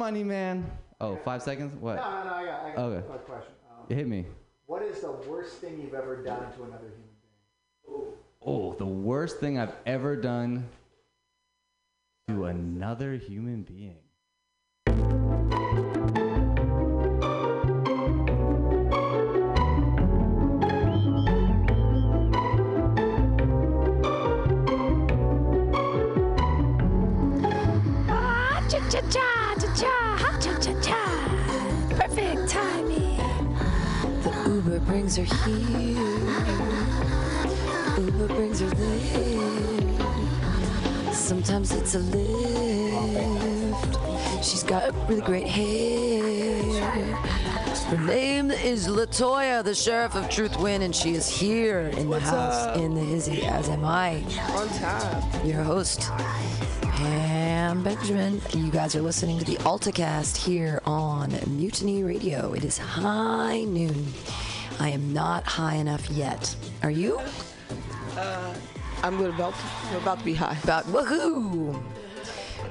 Get this money, man. Oh, five seconds? What? No, no, no, I got, I got Okay. a quick question. Um, Hit me. what is the worst thing you've ever done to another human being? Oh, the worst thing I've ever done to another human being. Cha cha cha, cha cha. Perfect timing. The Uber brings her here. Uber brings her there. Sometimes it's a lift. She's got really great hair. Her name is Latoya, the sheriff of Truth Win, and she is here in the house in the hizzy, as am I, On top. your host, Pam Benjamin. You guys are listening to the AltaCast here on Mutiny Radio. It is high noon. I am not high enough yet. Are you? Uh, I'm about I'm about to be high. About woohoo!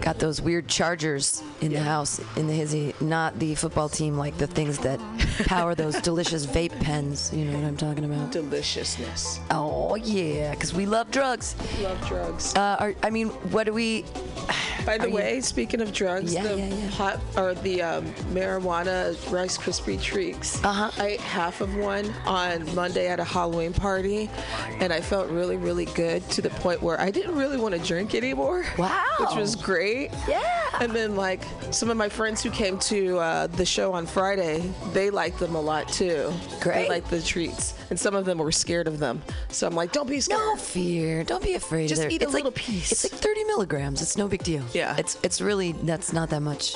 Got those weird chargers in the house in the hizzy, not the football team, like the things that power those delicious vape pens. You know what I'm talking about? Deliciousness. Oh yeah, because we love drugs. Love drugs. Uh, are, I mean, what do we? By the are you- way, speaking of drugs, Yeah, the yeah, yeah. hot or the um, marijuana Rice Krispie treats. Uh-huh. I ate half of one on Monday at a Halloween party, and I felt really, really good to the point where I didn't really want to drink anymore. Wow. Which was great. Yeah. And then, like, some of my friends who came to uh, the show on Friday, they liked them a lot too. Great. They liked the treats. And some of them were scared of them. So I'm like, don't be scared. No fear. Don't be afraid. Just They're- eat a it's little like, piece. It's like 30 milligrams. It's no big deal. Yeah. It's it's really that's not that much.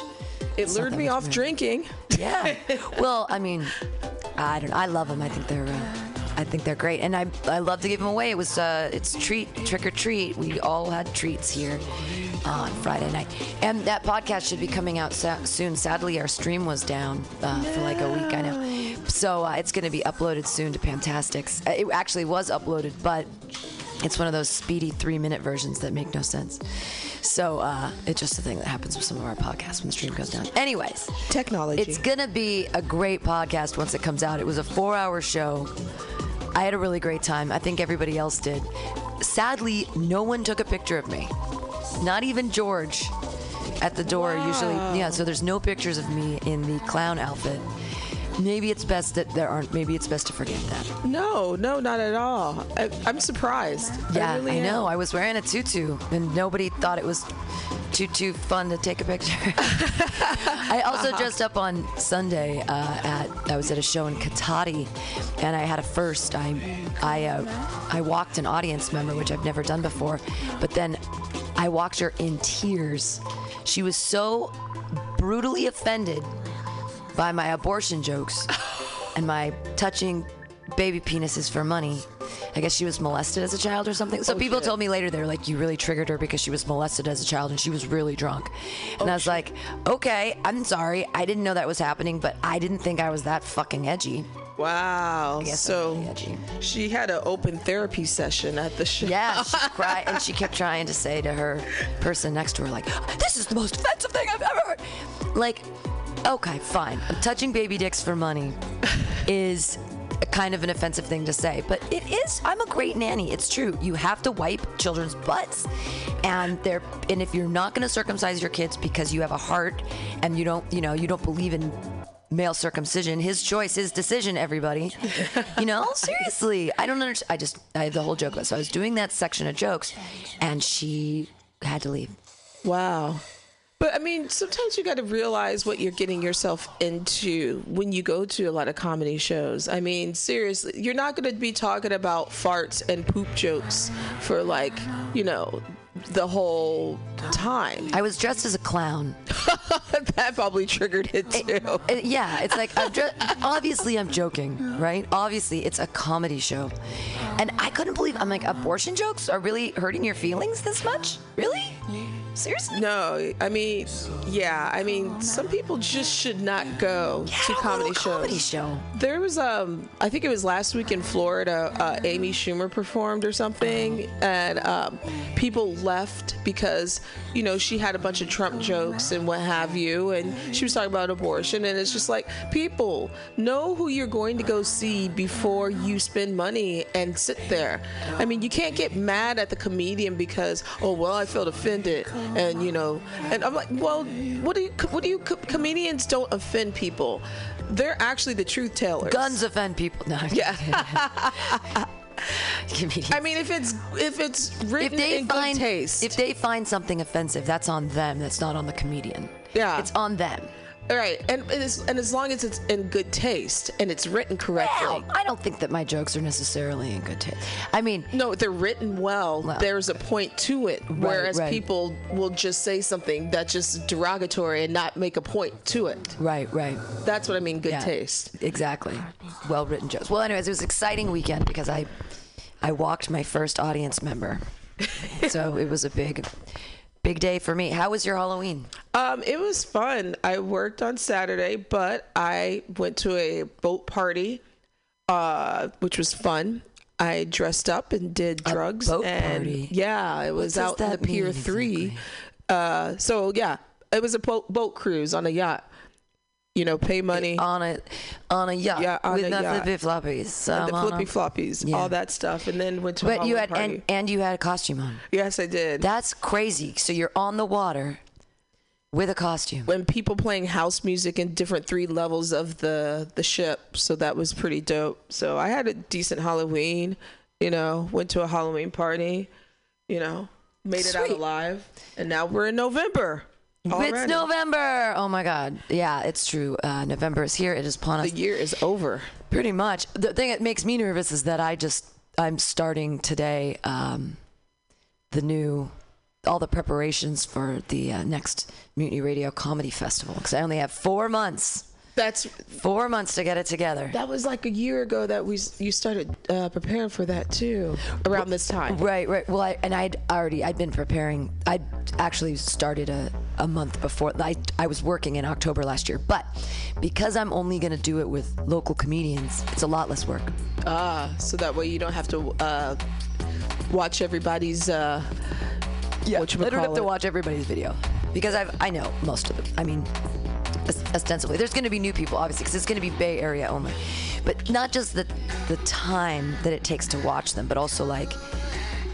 It lured me off drinking. Yeah. well, I mean, I don't. I love them. I think they're. Uh, I think they're great, and I I love to give them away. It was uh, it's treat trick or treat. We all had treats here on Friday night, and that podcast should be coming out sa- soon. Sadly, our stream was down uh, for like a week. I know, so uh, it's going to be uploaded soon to Fantastics. Uh, It actually was uploaded, but it's one of those speedy three minute versions that make no sense. So uh, it's just a thing that happens with some of our podcasts when the stream goes down. Anyways, Technology. it's gonna be a great podcast once it comes out. It was a four-hour show. I had a really great time. I think everybody else did. Sadly, no one took a picture of me. Not even George at the door. Usually, yeah. So there's no pictures of me in the clown outfit. Maybe it's best that there aren't. Maybe it's best to forget that. No, no, not at all. I, I'm surprised. Yeah, I, really am. know. I was wearing a tutu, and nobody thought it was too too fun to take a picture. I also dressed up on Sunday uh, at I was at a show in Cotati, and I had a first. I I uh, I walked an audience member, which I've never done before, but then I walked her in tears. She was so brutally offended by my abortion jokes and my touching baby penises for money. I guess she was molested as a child or something. So oh, people told me later they were like, "You really triggered her because she was molested as a child and she was really drunk." And oh, I was like, "Okay, I'm sorry. I didn't know that was happening, but I didn't think I was that fucking edgy." Wow. So really she had an open therapy session at the show. Yeah, she cried and she kept trying to say to her person next to her, like, "This is the most offensive thing I've ever heard." Like, okay, fine. Touching baby dicks for money is a kind of an offensive thing to say, but it is. I'm a great nanny. It's true. You have to wipe children's butts, and they're and if you're not going to circumcise your kids because you have a heart and you don't, you know, you don't believe in male circumcision. His choice, his decision, everybody. you know, seriously. I don't understand. I just, I have the whole joke about it. So I was doing that section of jokes and she had to leave. Wow. But I mean, sometimes you got to realize what you're getting yourself into when you go to a lot of comedy shows. I mean, seriously, you're not going to be talking about farts and poop jokes for like, you know, the whole time. I was dressed as a clown. that probably triggered it too. Uh, yeah, it's like I'm obviously I'm joking, right? Obviously it's a comedy show, and I couldn't believe I'm like abortion jokes are really hurting your feelings this much, really? Seriously? No, I mean, yeah, I mean, some people just should not go to a comedy shows. comedy show. There was um, I think it was last week in Florida. Uh, Amy Schumer performed or something, and um, people left because you know she had a bunch of Trump jokes and what have you, and she was talking about abortion, and it's just like people know who you're going to go see before you spend money and sit there. I mean, you can't get mad at the comedian because oh well, I felt offended, and you know, and I'm like, well, what do you what do you co- comedians don't offend people? They're actually the truth tellers. Guns offend people. No. Yeah. Comedians. I mean, if it's if it's if written they in find good taste, if they find something offensive, that's on them. That's not on the comedian. Yeah. It's on them. Right, and and as, and as long as it's in good taste and it's written correctly. Well, I don't think that my jokes are necessarily in good taste. I mean, No, they're written well, Well. there's a point to it. Whereas right. people will just say something that's just derogatory and not make a point to it. right, right. That's what I mean, good Yeah. taste. Exactly. Well written jokes. Well, anyways, it was an exciting weekend because I I walked my first audience member. so it was a big big day for me. How was your Halloween? Um, it was fun. I worked on Saturday, but I went to a boat party, uh, which was fun. I dressed up and did drugs. boat and party? Yeah, it was out the Pier Three. exactly? Uh, so yeah, it was a boat, boat cruise on a yacht. You know, pay money. On a on a yacht Yeah, on with the flippy floppies. the Um, flippy floppies, Yeah. all that stuff, and then went to. a But you had party. and and you had a costume on. yes, I did. That's crazy. So you're on the water with a costume. when people playing house music in different three levels of the the ship so that was pretty dope so i had a decent halloween you know went to a halloween party you know made it out alive and now we're in november It's. November. Oh my God. Yeah, it's true. Uh, November is here. It is upon us. the year is over Pretty much. The thing that makes me nervous is that I just I'm starting today um, the new all the preparations for the uh, next Mutiny Radio Comedy Festival because I only have four months. That's Four months to get it together. that was like a year ago that we you started uh, preparing for that too around this time Right, right. Well, I, and I'd already I'd been preparing. I'd actually started a, a month before. I I was working in October last year, but because I'm only going to do it with local comedians, it's a lot less work. ah so that way you don't have to uh, watch everybody's uh, Yeah, I don't have to watch everybody's video because I've I know most of them. I mean, ostensibly, there's going to be new people, obviously, because it's going to be Bay Area only. But not just the the time that it takes to watch them, but also like,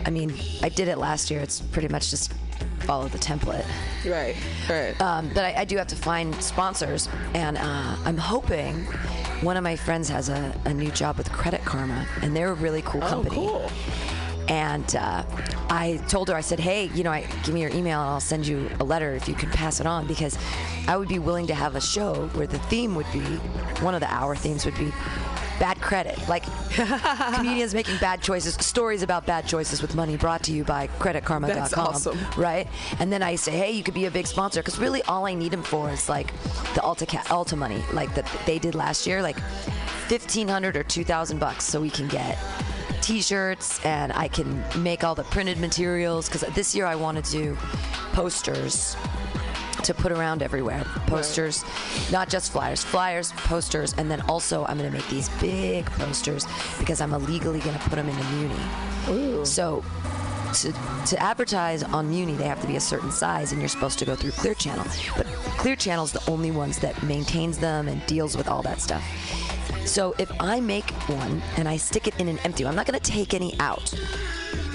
I mean, I did it last year. It's pretty much just follow the template. right right Um, but I, I do have to find sponsors, and uh, I'm hoping one of my friends has a, a new job with Credit Karma, and they're a really cool oh company. cool And uh, I told her, I said, hey, you know, I, give me your email and I'll send you a letter if you can pass it on because I would be willing to have a show where the theme would be, one of the hour themes would be bad credit. Like comedians making bad choices, stories about bad choices with money brought to you by creditkarma.com. That's awesome. Right? And then I say, hey, you could be a big sponsor because really all I need them for is like the Alta, ca- Alta money, like that they did last year, like 1500 or 2000 bucks so we can get t-shirts and I can make all the printed materials because this year I want to do posters to put around everywhere. Posters, not just flyers, flyers, posters, and then also I'm going to make these big posters because I'm illegally going to put them in the Muni. Ooh. So to, to advertise on Muni, they have to be a certain size, and you're supposed to go through Clear Channel. But Clear Channel's the only ones that maintains them and deals with all that stuff. So if I make one and I stick it in an empty one, I'm not going to take any out.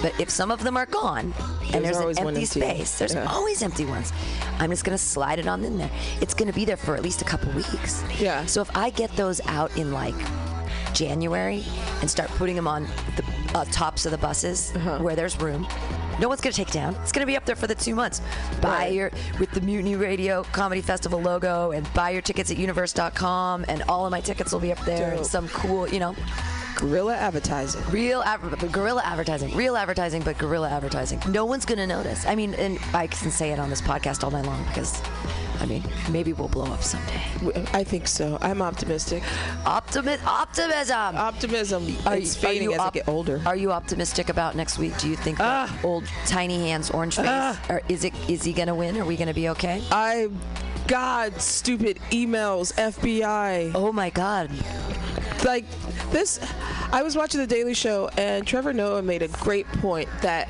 But if some of them are gone and There's there's, an empty empty. space, there's Yeah. always empty ones. I'm just going to slide it on in there. It's going to be there for at least a couple weeks. Yeah. So if I get those out in like January and start putting them on the uh, tops of the buses Uh-huh. where there's room. No one's gonna take it down. It's gonna be up there for the two months. Buy Right. your with the Mutiny Radio Comedy Festival logo and buy your tickets at universe.com and all of my tickets will be up there and some cool, you know, guerrilla advertising real adver- but guerrilla advertising, real advertising, but guerrilla advertising. No one's gonna notice. I mean, and I can say it on this podcast all night long because I mean, maybe we'll blow up someday. I think so. I'm optimistic. Optimi- optimism. Optimism. Are it's you- are fading you as I get older. Are you optimistic about next week? Do you think Ah. old tiny hands, orange face, or is it is he gonna win? Are we gonna be okay? I, God, stupid emails, FBI. Oh my God! like this i was watching the daily show and trevor noah made a great point that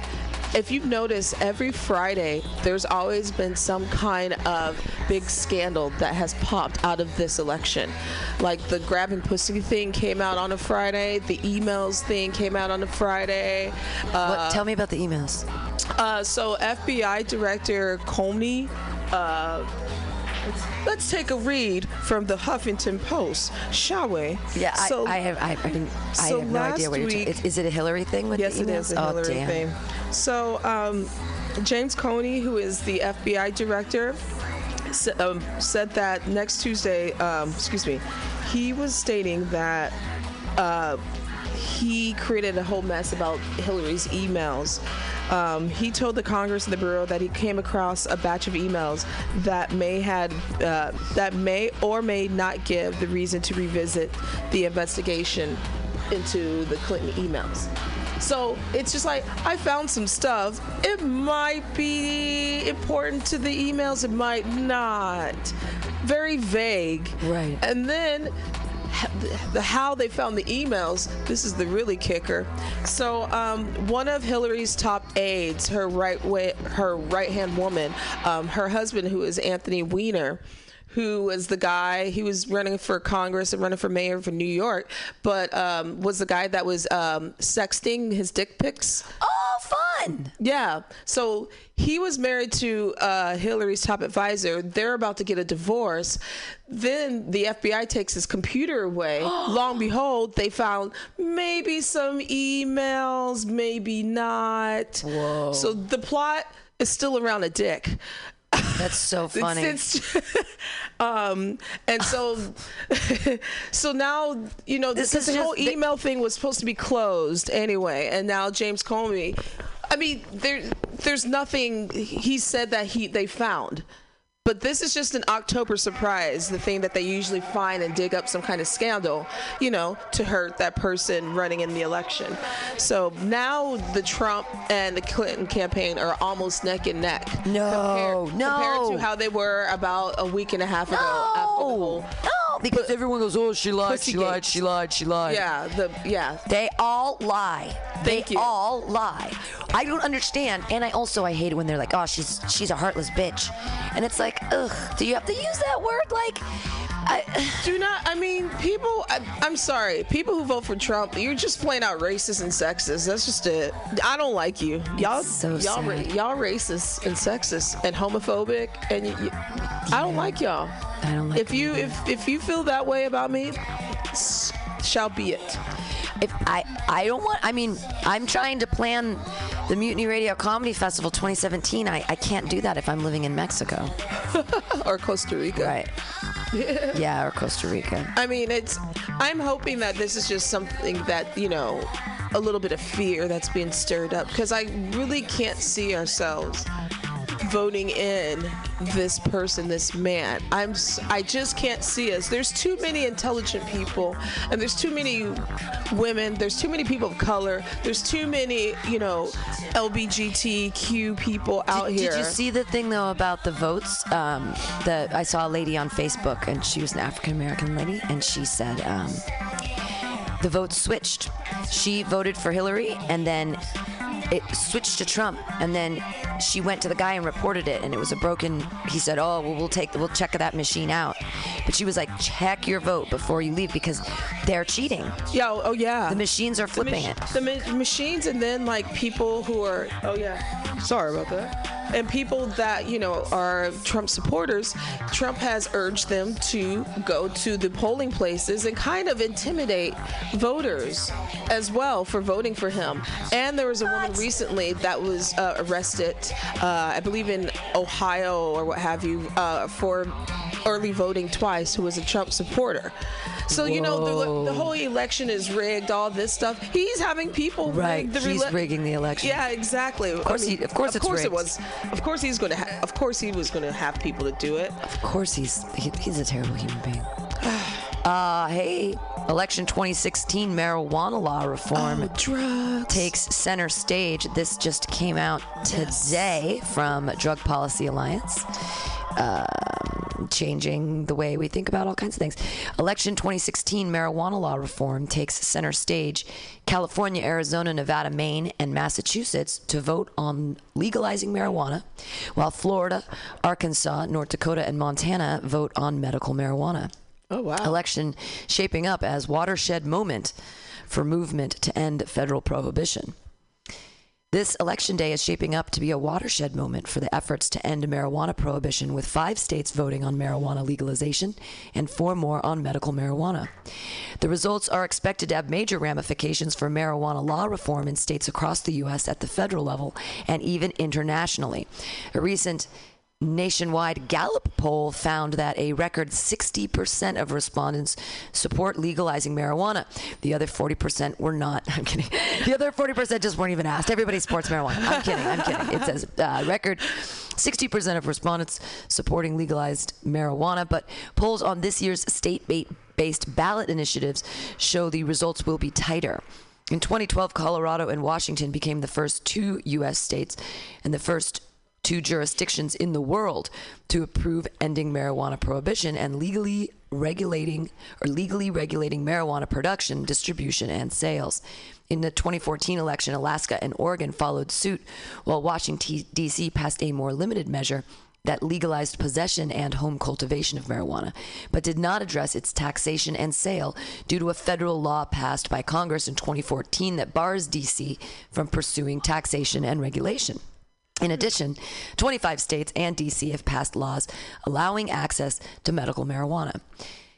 if you've noticed every friday there's always been some kind of big scandal that has popped out of this election like the grabbing pussy thing came out on a friday the emails thing came out on a friday uh, What, tell me about the emails. uh, so FBI Director Comey. Uh, let's take a read from the Huffington Post, shall we? Yeah, I, So- I have I, I, didn't- I have no idea what you're last talking. week- Is, it a Hillary thing with Yes, the it is a oh, Hillary damn. thing. So, um, James Comey, who is the FBI director, um, said that next Tuesday, um, excuse me, he was stating that uh, he created a whole mess about Hillary's emails. Um, he told the Congress and the Bureau that he came across a batch of emails that may had uh, that may or may not give the reason to revisit the investigation into the Clinton emails. So it's just like I found some stuff. It might be important to the emails, it might not. Very vague. Right. And then the how they found the emails this is the really kicker. So um, one of hillary's top aides her right way her right hand woman um, her husband who is anthony weiner who was the guy he was running for congress and running for mayor for new york but um, was the guy that was um, sexting his dick pics Oh, fun! yeah. So he was married to uh, Hillary's top advisor. They're about to get a divorce. Then the FBI takes his computer away. Long behold, they found maybe some emails, maybe not. Whoa. So the plot is still around a dick. That's so funny. It's- it's- um, and so, so now you know This this, is the whole just- email thing was supposed to be closed anyway, and now James Comey. I mean, there, there's nothing he said that he they found. But this is just an October surprise, the thing that they usually find and dig up some kind of scandal, you know, to hurt that person running in the election. So now the Trump and the Clinton campaign are almost neck and neck. No, compared, no. Compared to how they were about a week and a half ago. after the whole, no, because everyone goes, "Oh, she lied, she Pussygate. lied, she lied, she lied." yeah, the yeah. They all lie. Thank they you. all lie. I don't understand, and I also I hate it when they're like, "Oh, she's she's a heartless bitch," and it's like, ugh, do you have to use that word? Like, I, Do not. I mean, people. I, I'm sorry. People who vote for Trump, you're just plain out racist and sexist. That's just it. I don't like you. Y'all, so y'all, ra- y'all racist and sexist and homophobic, and you- I don't like y'all. I don't like If you if if you feel that way about me, shall be it. if I I don't want. I mean, I'm trying to plan the Mutiny Radio Comedy Festival 2017. I I can't do that if I'm living in Mexico. Or Costa Rica. Right. yeah, or Costa Rica. I mean, it's. I'm hoping that this is just something that you know, a little bit of fear that's being stirred up because I really can't see ourselves voting in this person, this man. I'm. I just can't see us. There's too many intelligent people, and there's too many women. There's too many people of color. There's too many, you know, LBGTQ people out did, here. Did you see the thing though about the votes? Um, the I saw a lady on Facebook, and she was an African American lady, and she said um, the vote switched. She voted for Hillary, and then it switched to Trump, and then she went to the guy and reported it, and it was a broken. He said, "Oh, well, we'll take, we'll check that machine out," but she was like, "Check your vote before you leave because they're cheating. Yeah. Oh, oh yeah. The machines are the, flipping mach- it." the ma- machines and then like people who are oh yeah sorry about that and people that you know are trump supporters trump has urged them to go to the polling places and kind of intimidate voters as well for voting for him. And there was a woman recently that was uh, arrested uh, i believe in ohio or what have you uh, for early voting twice who was a Trump supporter. So you know the, the whole election is rigged. All this stuff. He's having people Right, rig the he's rela- rigging the election. Yeah, exactly. Of course he- of course of it's course it was. Of course he's going to. Ha- of course he was going to have people to do it. Of course, he's he, he's a terrible human being. Uh, hey, election 2016 marijuana law reform Drugs. takes center stage. This just came out today from Drug Policy Alliance. Um, changing the way we think about all kinds of things. Election 2016 marijuana law reform takes center stage. California, Arizona, Nevada, Maine, and Massachusetts to vote on legalizing marijuana, while Florida, Arkansas, North Dakota, and Montana vote on medical marijuana Oh wow. election shaping up as watershed moment for movement to end federal prohibition. This election day is shaping up to be a watershed moment for the efforts to end marijuana prohibition, with five states voting on marijuana legalization and four more on medical marijuana. The results are expected to have major ramifications for marijuana law reform in states across the U.S. at the federal level and even internationally. A recent nationwide Gallup poll found that a record 60% of respondents support legalizing marijuana. The other 40% were not. I'm kidding. The other 40% just weren't even asked. Everybody supports marijuana. I'm kidding. I'm kidding. It says uh, record 60% of respondents supporting legalized marijuana, but polls on this year's state based ballot initiatives show the results will be tighter. In 2012, Colorado and Washington became the first two U.S. states and the first two jurisdictions in the world to approve ending marijuana prohibition and legally regulating or legally regulating marijuana production, distribution, and sales. In the 2014 election, Alaska and Oregon followed suit, while Washington, D.C. passed a more limited measure that legalized possession and home cultivation of marijuana, but did not address its taxation and sale due to a federal law passed by Congress in 2014 that bars D.C. from pursuing taxation and regulation. In addition, 25 states and DC have passed laws allowing access to medical marijuana.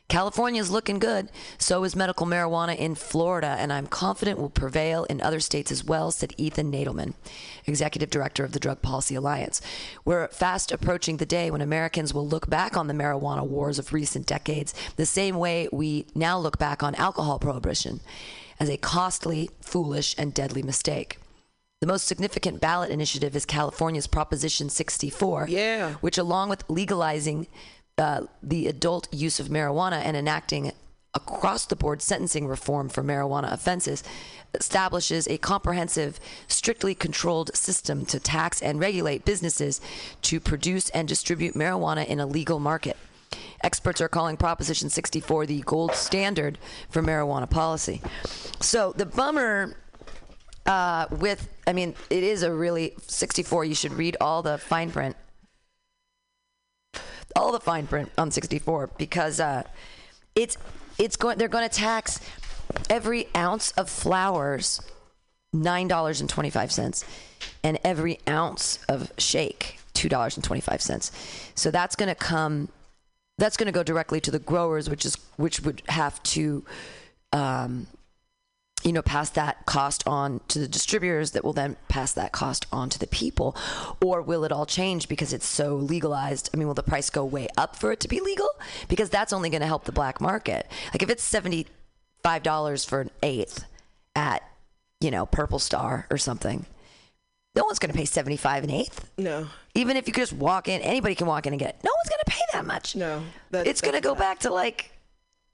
California is looking good. So is medical marijuana in Florida, and I'm confident will prevail in other states as well, said Ethan Nadelmann, executive director of the Drug Policy Alliance. We're fast approaching the day when Americans will look back on the marijuana wars of recent decades the same way we now look back on alcohol prohibition as a costly, foolish, and deadly mistake. The most significant ballot initiative is California's Proposition 64, Yeah. which, along with legalizing uh, the adult use of marijuana and enacting across the board sentencing reform for marijuana offenses, establishes a comprehensive, strictly controlled system to tax and regulate businesses to produce and distribute marijuana in a legal market. Experts are calling Proposition 64 the gold standard for marijuana policy. So the bummer uh, with, I mean, it is a really 64. You should read all the fine print, all the fine print on 64 because uh, it's it's going. They're going to tax every ounce of flowers nine dollars and twenty five cents, and every ounce of shake two dollars and twenty five cents. So that's going to come. That's going to go directly to the growers, which is which would have to. Um, you know, pass that cost on to the distributors that will then pass that cost on to the people? Or will it all change because it's so legalized? I mean, will the price go way up for it to be legal? Because that's only going to help the black market. Like if it's $75 for an eighth at, you know, Purple Star or something, no one's going to pay 75 an eighth. No. Even if you could just walk in, anybody can walk in and get it. No one's going to pay that much. No. That- it's going to go not- back to like,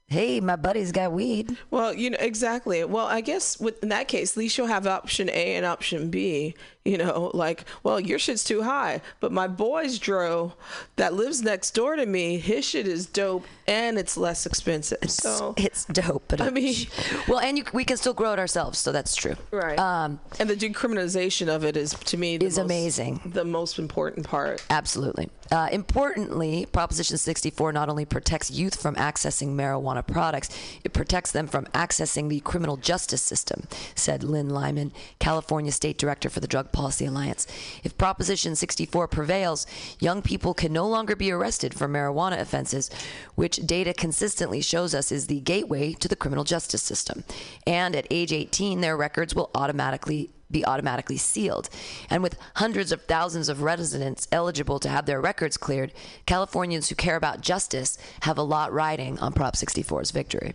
hey, my buddy's got weed. Well, you know exactly. Well, I guess with, in that case, at least you'll have option A and option B. You know, like, well, your shit's too high, but my boy's dro that lives next door to me, his shit is dope and it's less expensive. so it's dope, but I mean- well, and you, we can still grow it ourselves, so that's true. right. Um, and the decriminalization of it is to me the Is most- amazing. The most important part. Absolutely. Uh, importantly, Proposition 64 not only protects youth from accessing marijuana products, it protects them from accessing the criminal justice system, said Lynne Lyman, California State Director for the Drug Policy Alliance. If Proposition 64 prevails, young people can no longer be arrested for marijuana offenses, which data consistently shows us is the gateway to the criminal justice system. And at age 18, their records will automatically be automatically sealed. And with hundreds of thousands of residents eligible to have their records cleared, Californians who care about justice have a lot riding on Prop 64's victory.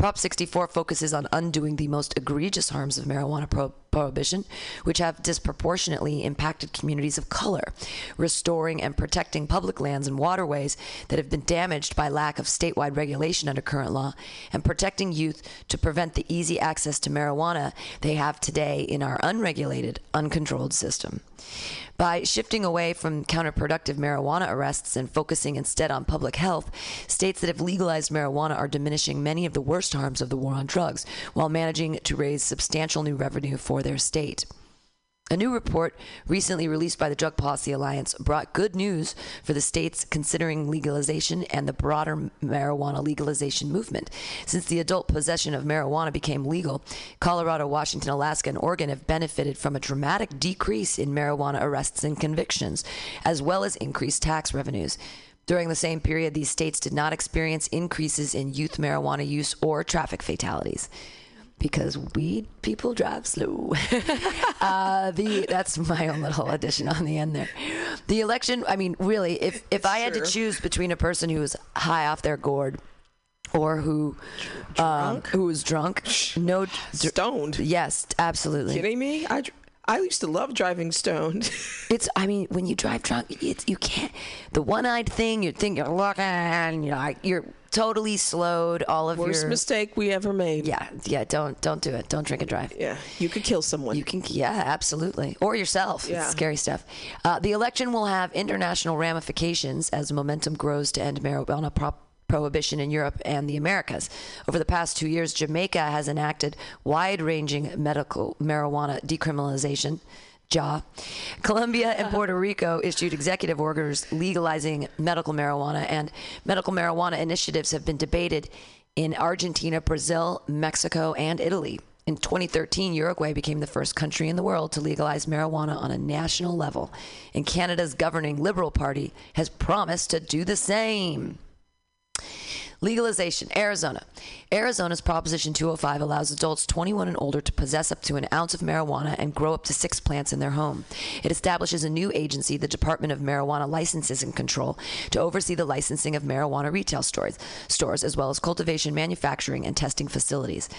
Prop 64 focuses on undoing the most egregious harms of marijuana pro- prohibition, which have disproportionately impacted communities of color, restoring and protecting public lands and waterways that have been damaged by lack of statewide regulation under current law, and protecting youth to prevent the easy access to marijuana they have today in our unregulated, uncontrolled system. By shifting away from counterproductive marijuana arrests and focusing instead on public health, states that have legalized marijuana are diminishing many of the worst harms of the war on drugs while managing to raise substantial new revenue for their state. A new report recently released by the Drug Policy Alliance brought good news for the states considering legalization and the broader marijuana legalization movement. Since the adult possession of marijuana became legal, Colorado, Washington, Alaska, and Oregon have benefited from a dramatic decrease in marijuana arrests and convictions, as well as increased tax revenues. During the same period, these states did not experience increases in youth marijuana use or traffic fatalities because weed people drive slow. uh, the that's my own little addition on the end there. The election, I mean, really, if if I had to choose between a person who was high off their gourd or who um, who was drunk, no, dr- Stoned. yes, absolutely. Kidding me? I, I used to love driving stoned. It's, I mean, when you drive drunk, it's, you can't. The one-eyed thing, you think you're looking, you know, like, you're totally slowed. All of Worst your mistake we ever made. yeah, yeah. Don't don't do it. Don't drink and drive. Yeah. You could kill someone. You can, yeah, absolutely, or yourself. Yeah. It's scary stuff. Uh, the election will have international ramifications as momentum grows to end marijuana prop. Prohibition in Europe and the Americas. Over the past two years, Jamaica has enacted wide ranging medical marijuana decriminalization. Ja. Colombia and Puerto Rico issued executive orders legalizing medical marijuana, and medical marijuana initiatives have been debated in Argentina, Brazil, Mexico, and Italy. In 2013, Uruguay became the first country in the world to legalize marijuana on a national level, and Canada's governing Liberal Party has promised to do the same. Legalization. Arizona. Arizona's Proposition 205 allows adults 21 and older to possess up to an ounce of marijuana and grow up to six plants in their home. It establishes a new agency, the Department of Marijuana Licenses and Control, to oversee the licensing of marijuana retail stores, stores as well as cultivation, manufacturing, and testing facilities.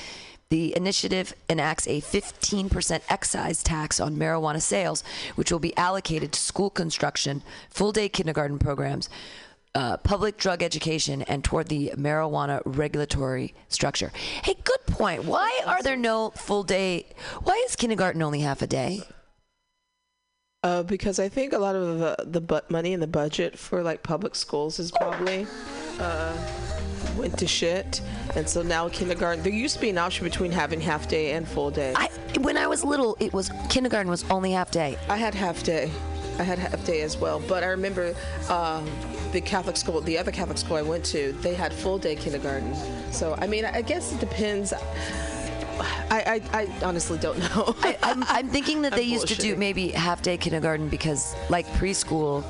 The initiative enacts a 15% excise tax on marijuana sales, which will be allocated to school construction, full day kindergarten programs, uh, public drug education, and toward the marijuana regulatory structure. Hey, good point. Why are there no full day? Why is kindergarten only half a day? Uh, because I think a lot of the, the bu- money in the budget for like public schools is probably uh, went to shit, and so now kindergarten. There used to be an option between having half day and full day. I when I was little, it was kindergarten was only half day. I had half day. I had half day as well, but I remember um, the Catholic school, the other Catholic school I went to, they had full day kindergarten. So I mean, I guess it depends. I, I, I honestly don't know. I, I'm, I'm thinking that they used to do maybe half day kindergarten because, like preschool,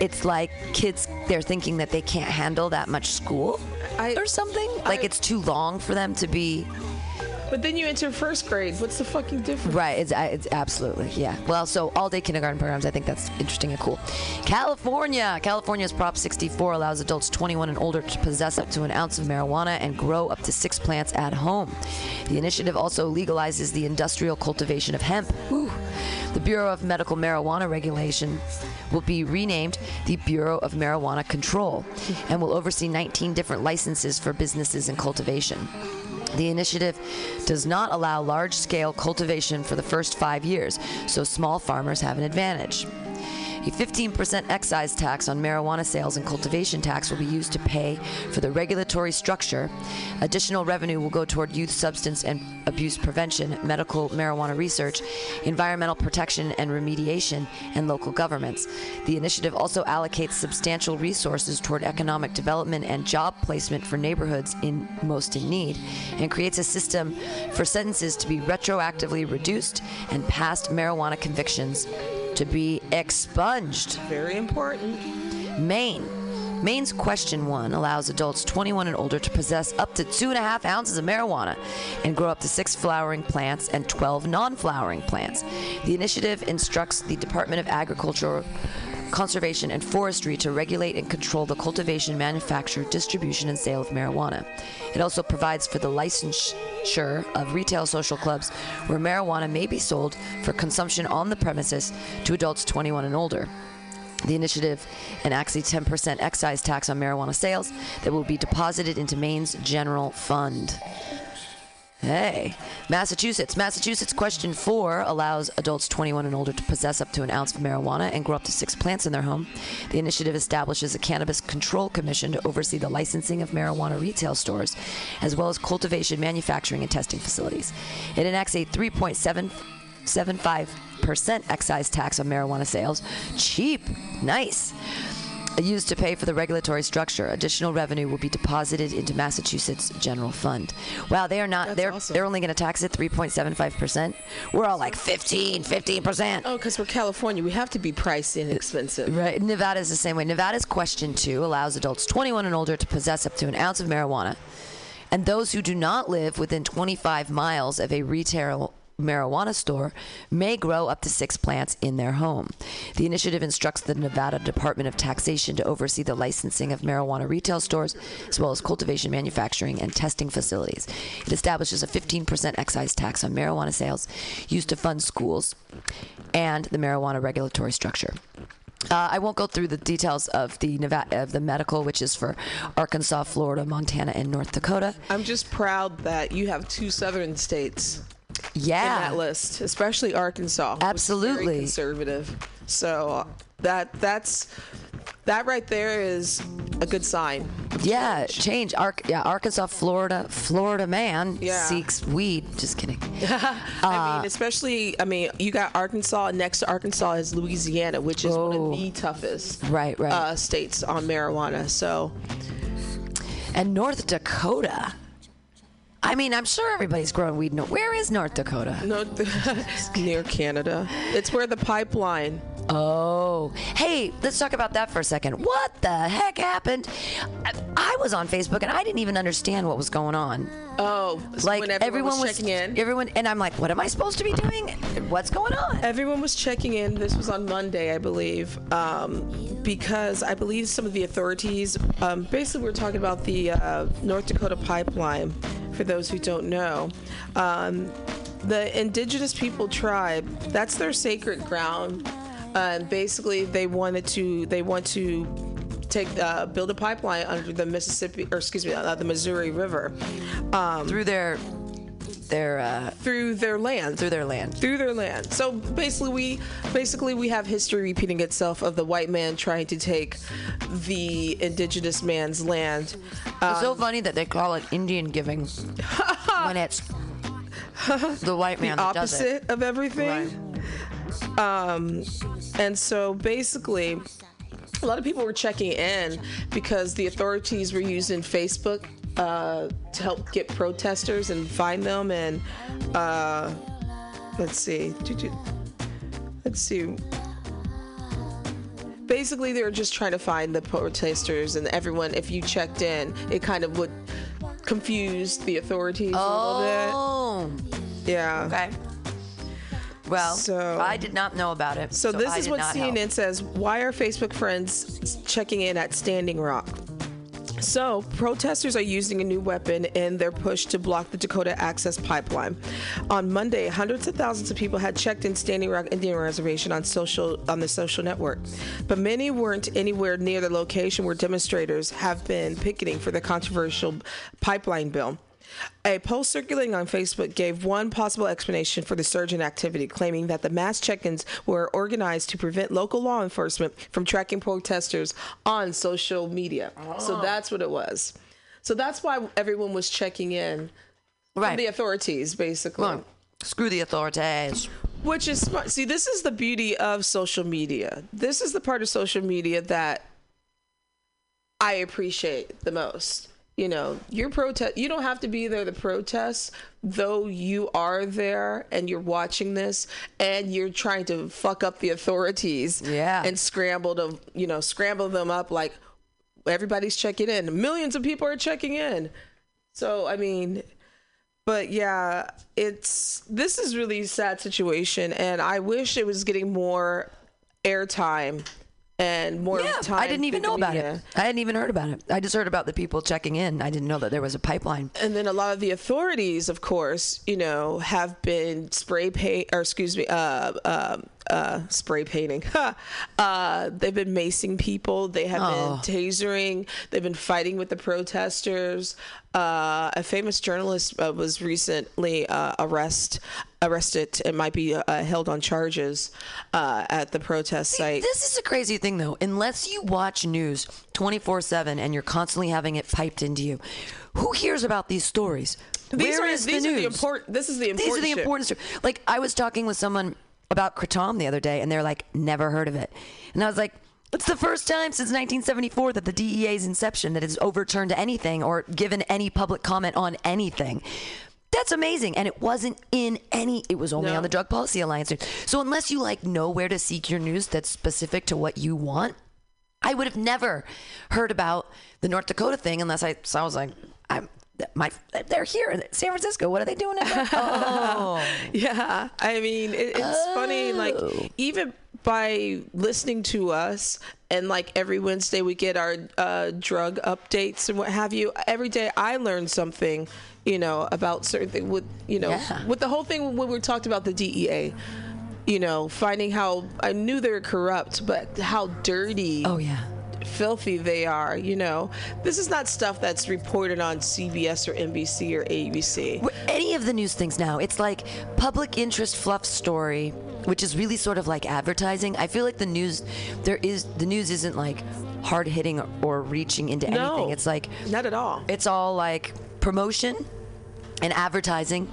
it's like kids, they're thinking that they can't handle that much school I- or something. Like I- it's too long for them to be. But then you enter first grade. What's the fucking difference? Right, it's, it's absolutely, yeah. Well, so all day kindergarten programs, I think that's interesting and cool. California. California's Prop 64 allows adults 21 and older to possess up to an ounce of marijuana and grow up to six plants at home. The initiative also legalizes the industrial cultivation of hemp. Whew. The Bureau of Medical Marijuana Regulation will be renamed the Bureau of Marijuana Control and will oversee 19 different licenses for businesses and cultivation. The initiative does not allow large scale cultivation for the first five years, so small farmers have an advantage. A 15% excise tax on marijuana sales and cultivation tax will be used to pay for the regulatory structure. Additional revenue will go toward youth substance and abuse prevention, medical marijuana research, environmental protection and remediation, and local governments. The initiative also allocates substantial resources toward economic development and job placement for neighborhoods in most in need, and creates a system for sentences to be retroactively reduced and past marijuana convictions to be expunged. Very important. Maine. Maine's Question 1 allows adults 21 and older to possess up to two and a half ounces of marijuana and grow up to six flowering plants and 12 non flowering plants. The initiative instructs the Department of Agriculture. Conservation and Forestry to regulate and control the cultivation, manufacture, distribution, and sale of marijuana. It also provides for the licensure of retail social clubs where marijuana may be sold for consumption on the premises to adults 21 and older. The initiative enacts a 10% excise tax on marijuana sales that will be deposited into Maine's general fund. Hey, Massachusetts. Massachusetts question four allows adults 21 and older to possess up to an ounce of marijuana and grow up to six plants in their home. The initiative establishes a cannabis control commission to oversee the licensing of marijuana retail stores, as well as cultivation, manufacturing, and testing facilities. It enacts a 3.75% excise tax on marijuana sales. Cheap. Nice used to pay for the regulatory structure. Additional revenue will be deposited into Massachusetts general fund. Wow, they are not. That's they're awesome. they're only going to tax it 3.75 percent. We're all like 15, 15 percent. Oh, because we're California, we have to be pricey and expensive. Uh, right. Nevada is the same way. Nevada's question two allows adults 21 and older to possess up to an ounce of marijuana, and those who do not live within 25 miles of a retail marijuana store may grow up to six plants in their home. The initiative instructs the Nevada Department of Taxation to oversee the licensing of marijuana retail stores, as well as cultivation, manufacturing, and testing facilities. It establishes a 15% excise tax on marijuana sales used to fund schools and the marijuana regulatory structure. Uh, I won't go through the details of the Nevada, of the medical, which is for Arkansas, Florida, Montana, and North Dakota. I'm just proud that you have two southern states Yeah, that list, especially Arkansas. Absolutely. conservative. So uh, that that's that right there is a good sign. yeah, change. Ark, yeah, Arkansas, Florida, Florida man Yeah. seeks weed. Just kidding. I Uh, mean, especially, I mean, you got Arkansas, next to Arkansas is Louisiana, which is one Oh. of the toughest Right, right. uh, states on marijuana. So, and North Dakota. I mean, I'm sure everybody's growing weed. No, where is North Dakota? no, near Canada, it's where the pipeline. Oh, hey, let's talk about that for a second. What the heck happened? I, I was on Facebook and I didn't even understand what was going on. Oh, so Like when everyone, was checking in. everyone, and I'm like, what am I supposed to be doing? What's going on? Everyone was checking in. This was on Monday, I believe, um, because I believe some of the authorities, um, basically, we're talking about the uh, North Dakota pipeline. For those who don't know, um, the Indigenous People tribe, that's their sacred ground. Uh, and basically, they wanted to, they want to take uh, build a pipeline under the Mississippi, or excuse me, uh, the Missouri River, um, through their, their, uh, through their land. through their land. through their land. So basically, we basically we have history repeating itself of the white man trying to take the indigenous man's land. It's so funny that they call it Indian giving when it's the white man that does it. opposite of everything. Um, and so basically, a lot of people were checking in because the authorities were using Facebook uh, to help get protesters and find them. And uh, let's see, let's see. Basically, they were just trying to find the protesters and everyone. If you checked in, it kind of would confuse the authorities a Oh, little bit. Yeah. okay. Well, So- I did not know about it. So, this I is what CNN help. says. Why are Facebook friends checking in at Standing Rock? So, protesters are using a new weapon in their push to block the Dakota Access Pipeline. On Monday, hundreds of thousands of people had checked in Standing Rock Indian Reservation on social on the social network, but many weren't anywhere near the location where demonstrators have been picketing for the controversial pipeline bill. A post circulating on Facebook gave one possible explanation for the surge in activity, claiming that the mass check ins were organized to prevent local law enforcement from tracking protesters on social media. So oh. that's what it was. So that's why everyone was checking in. Right. The authorities, basically. On. Screw the authorities. Which is smart. See, this is the beauty of social media. This is the part of social media that I appreciate the most. You know, your protest, you don't have to be there to protest, though you are there and you're watching this and you're trying to fuck up the authorities Yeah. and scramble to, you know, scramble them up like, everybody's checking in. Millions of people are checking in. So I mean, but yeah, it's this is really a sad situation, and I wish it was getting more airtime and more Yeah, time. I didn't even know about it. I hadn't even heard about it. I just heard about the people checking in. I didn't know that there was a pipeline. And then a lot of the authorities, of course, you know, have been spray paint, or excuse me, uh, uh, uh, spray painting. uh, they've been macing people. They have Oh. been tasering. They've been fighting with the protesters. Uh, a famous journalist uh, was recently uh, arrest arrested and might be uh, held on charges uh, at the protest site. This is a crazy thing, though. Unless you watch news 24 7 and you're constantly having it piped into you, who hears about these stories? These Where are is these the are news? the important. This is the important. These are the important stories. Like, I was talking with someone about Kratom the other day, and they're like, never heard of it. And I was like, it's the first time since 1974 that the DEA's inception that has overturned anything or given any public comment on anything. That's amazing. And it wasn't in any, it was only No. on the Drug Policy Alliance. So unless you like know where to seek your news that's specific to what you want, I would have never heard about the North Dakota thing unless I, so I was like, I'm, my, they're here in San Francisco. What are they doing? in- oh, Yeah, I mean, it, it's funny. Like Oh. even by listening to us, and like every Wednesday we get our uh, drug updates and what have you. Every day I learn something, you know, about certain things. With you know, Yeah. with the whole thing when we talked about the DEA. You know, finding how I knew they were corrupt, but how dirty oh yeah. Filthy they are. You know, this is not stuff that's reported on CBS or NBC or ABC. Any of the news things now, it's like public interest fluff story, which is really sort of like advertising. I feel like the news, there is the news isn't like hard hitting or reaching into No. anything. It's like Not at all. it's all like promotion and advertising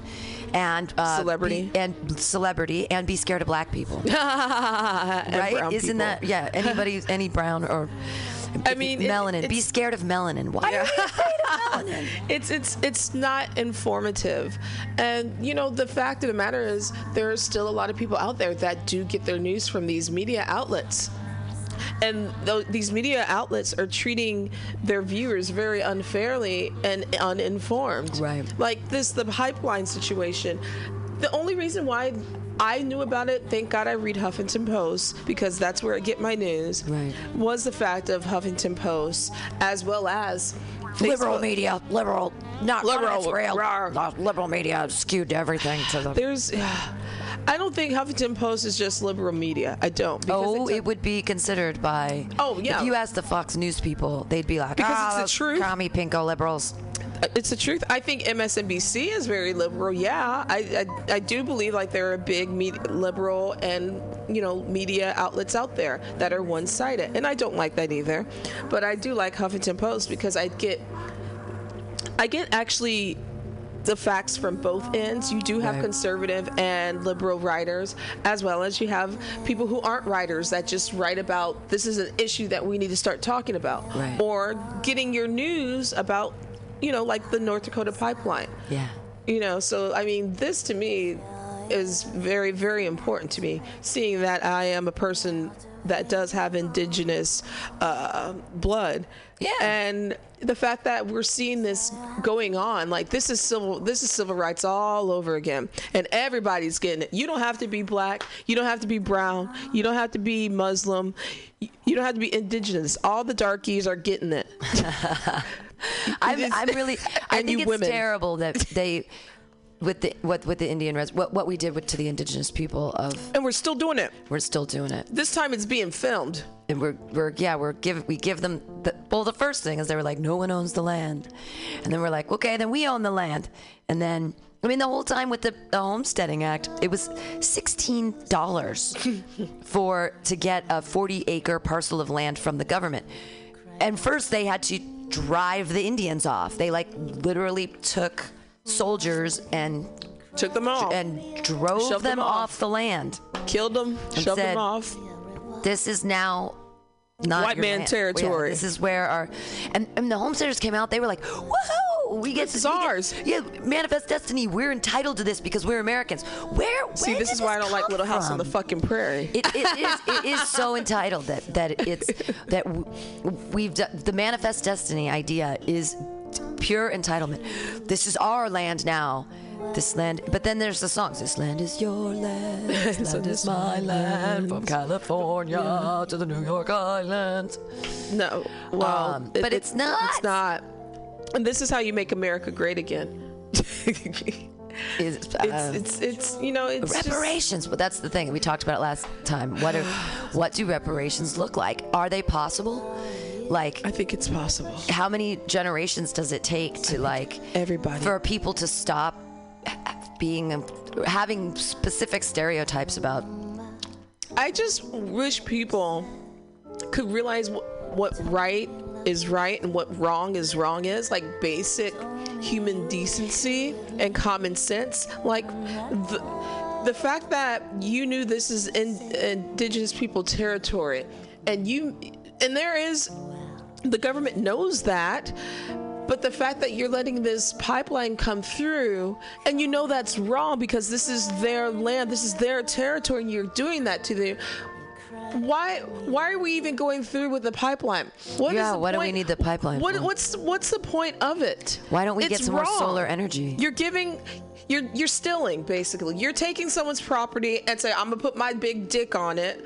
and uh, Celebrity. be- and celebrity and be scared of black people, right? Isn't people. that yeah? Anybody, any brown or I mean, it- melanin, be scared of melanin. Why are we afraid of melanin? it's it's it's not informative and you know the fact of the matter is there are still a lot of people out there that do get their news from these media outlets and th- these media outlets are treating their viewers very unfairly and uninformed Right. like this the pipeline situation the only reason why I knew about it, thank God I read Huffington Post because that's where I get my news. Right. Was the fact of Huffington Post as well as liberal media, liberal, not Liberal, liberal, real, not liberal media skewed everything to the. There's, I don't think Huffington Post is just liberal media. I don't. because Oh, a- it would be considered by. Oh, yeah. If you asked the Fox News people, they'd be like, Because ah, it's the truth." Commie pinko liberals. it's the truth. I think MSNBC is very liberal. Yeah, I, I, I do believe like there are big media, liberal and you know media outlets out there that are one-sided, and I don't like that either. But I do like Huffington Post because I get, I get actually the facts from both ends. You do have Right. conservative and liberal writers, as well as you have people who aren't writers that just write about this is an issue that we need to start talking about, Right. or getting your news about, you know, like the North Dakota pipeline. Yeah. You know, so I mean, this to me is very, very important to me, seeing that I am a person that does have indigenous uh, blood. Yeah. And the fact that we're seeing this going on, like this is civil, this is civil rights all over again, and everybody's getting it. You don't have to be black, you don't have to be brown, you don't have to be Muslim, you don't have to be indigenous. All the darkies are getting it. I'm, I'm really. I think it's women. terrible that they, with the what with the Indian res, what what we did with to the indigenous people of, and we're still doing it. we're still doing it. This time it's being filmed. And we're, we're yeah we're give we give them the well the first thing is they were like no one owns the land and then we're like okay then we own the land and then I mean the whole time with the, the homesteading act it was sixteen dollars for to get a 40 acre parcel of land from the government and first they had to drive the Indians off they like literally took Mm-hmm. soldiers and Took them off and drove them them off. off. the land killed them, shoved said- them off. this is now not White man land. territory. Yeah, this is where our and, and the homesteaders came out. They were like, "Woohoo! oh, we get This is we get- ours. yeah, manifest destiny. We're entitled to this because we're Americans. Where? See, this is why I don't like Little House on the fucking prairie. It, it is it is so entitled that that it's that we've the manifest destiny idea is pure entitlement. This is our land now. This land, but then there's the songs. This land is your land. This land is my land. From California to the New York Islands. no, well, Um, but it's not. It's not. And this is how you make America great again. Is it's, uh, it's it's you know it's just- reparations but that's the thing we talked about it last time what are what do reparations look like are they possible like I think it's possible. how many generations does it take to like everybody. for people to stop being having specific stereotypes about I just wish people could realize what, what right is right and what wrong is wrong is like basic human decency and common sense. Like the, the fact that you knew this is in, indigenous people territory and you and there is the government knows that but the fact that you're letting this pipeline come through and you know that's wrong because this is their land, this is their territory, and you're doing that to them. Why? Why are we even going through with the pipeline? What is Yeah, the what do we need the pipeline What, what's what's the point of it? Why don't we get It's some more solar energy? You're giving. You're you're stealing basically. You're taking someone's property and say I'm gonna put my big dick on it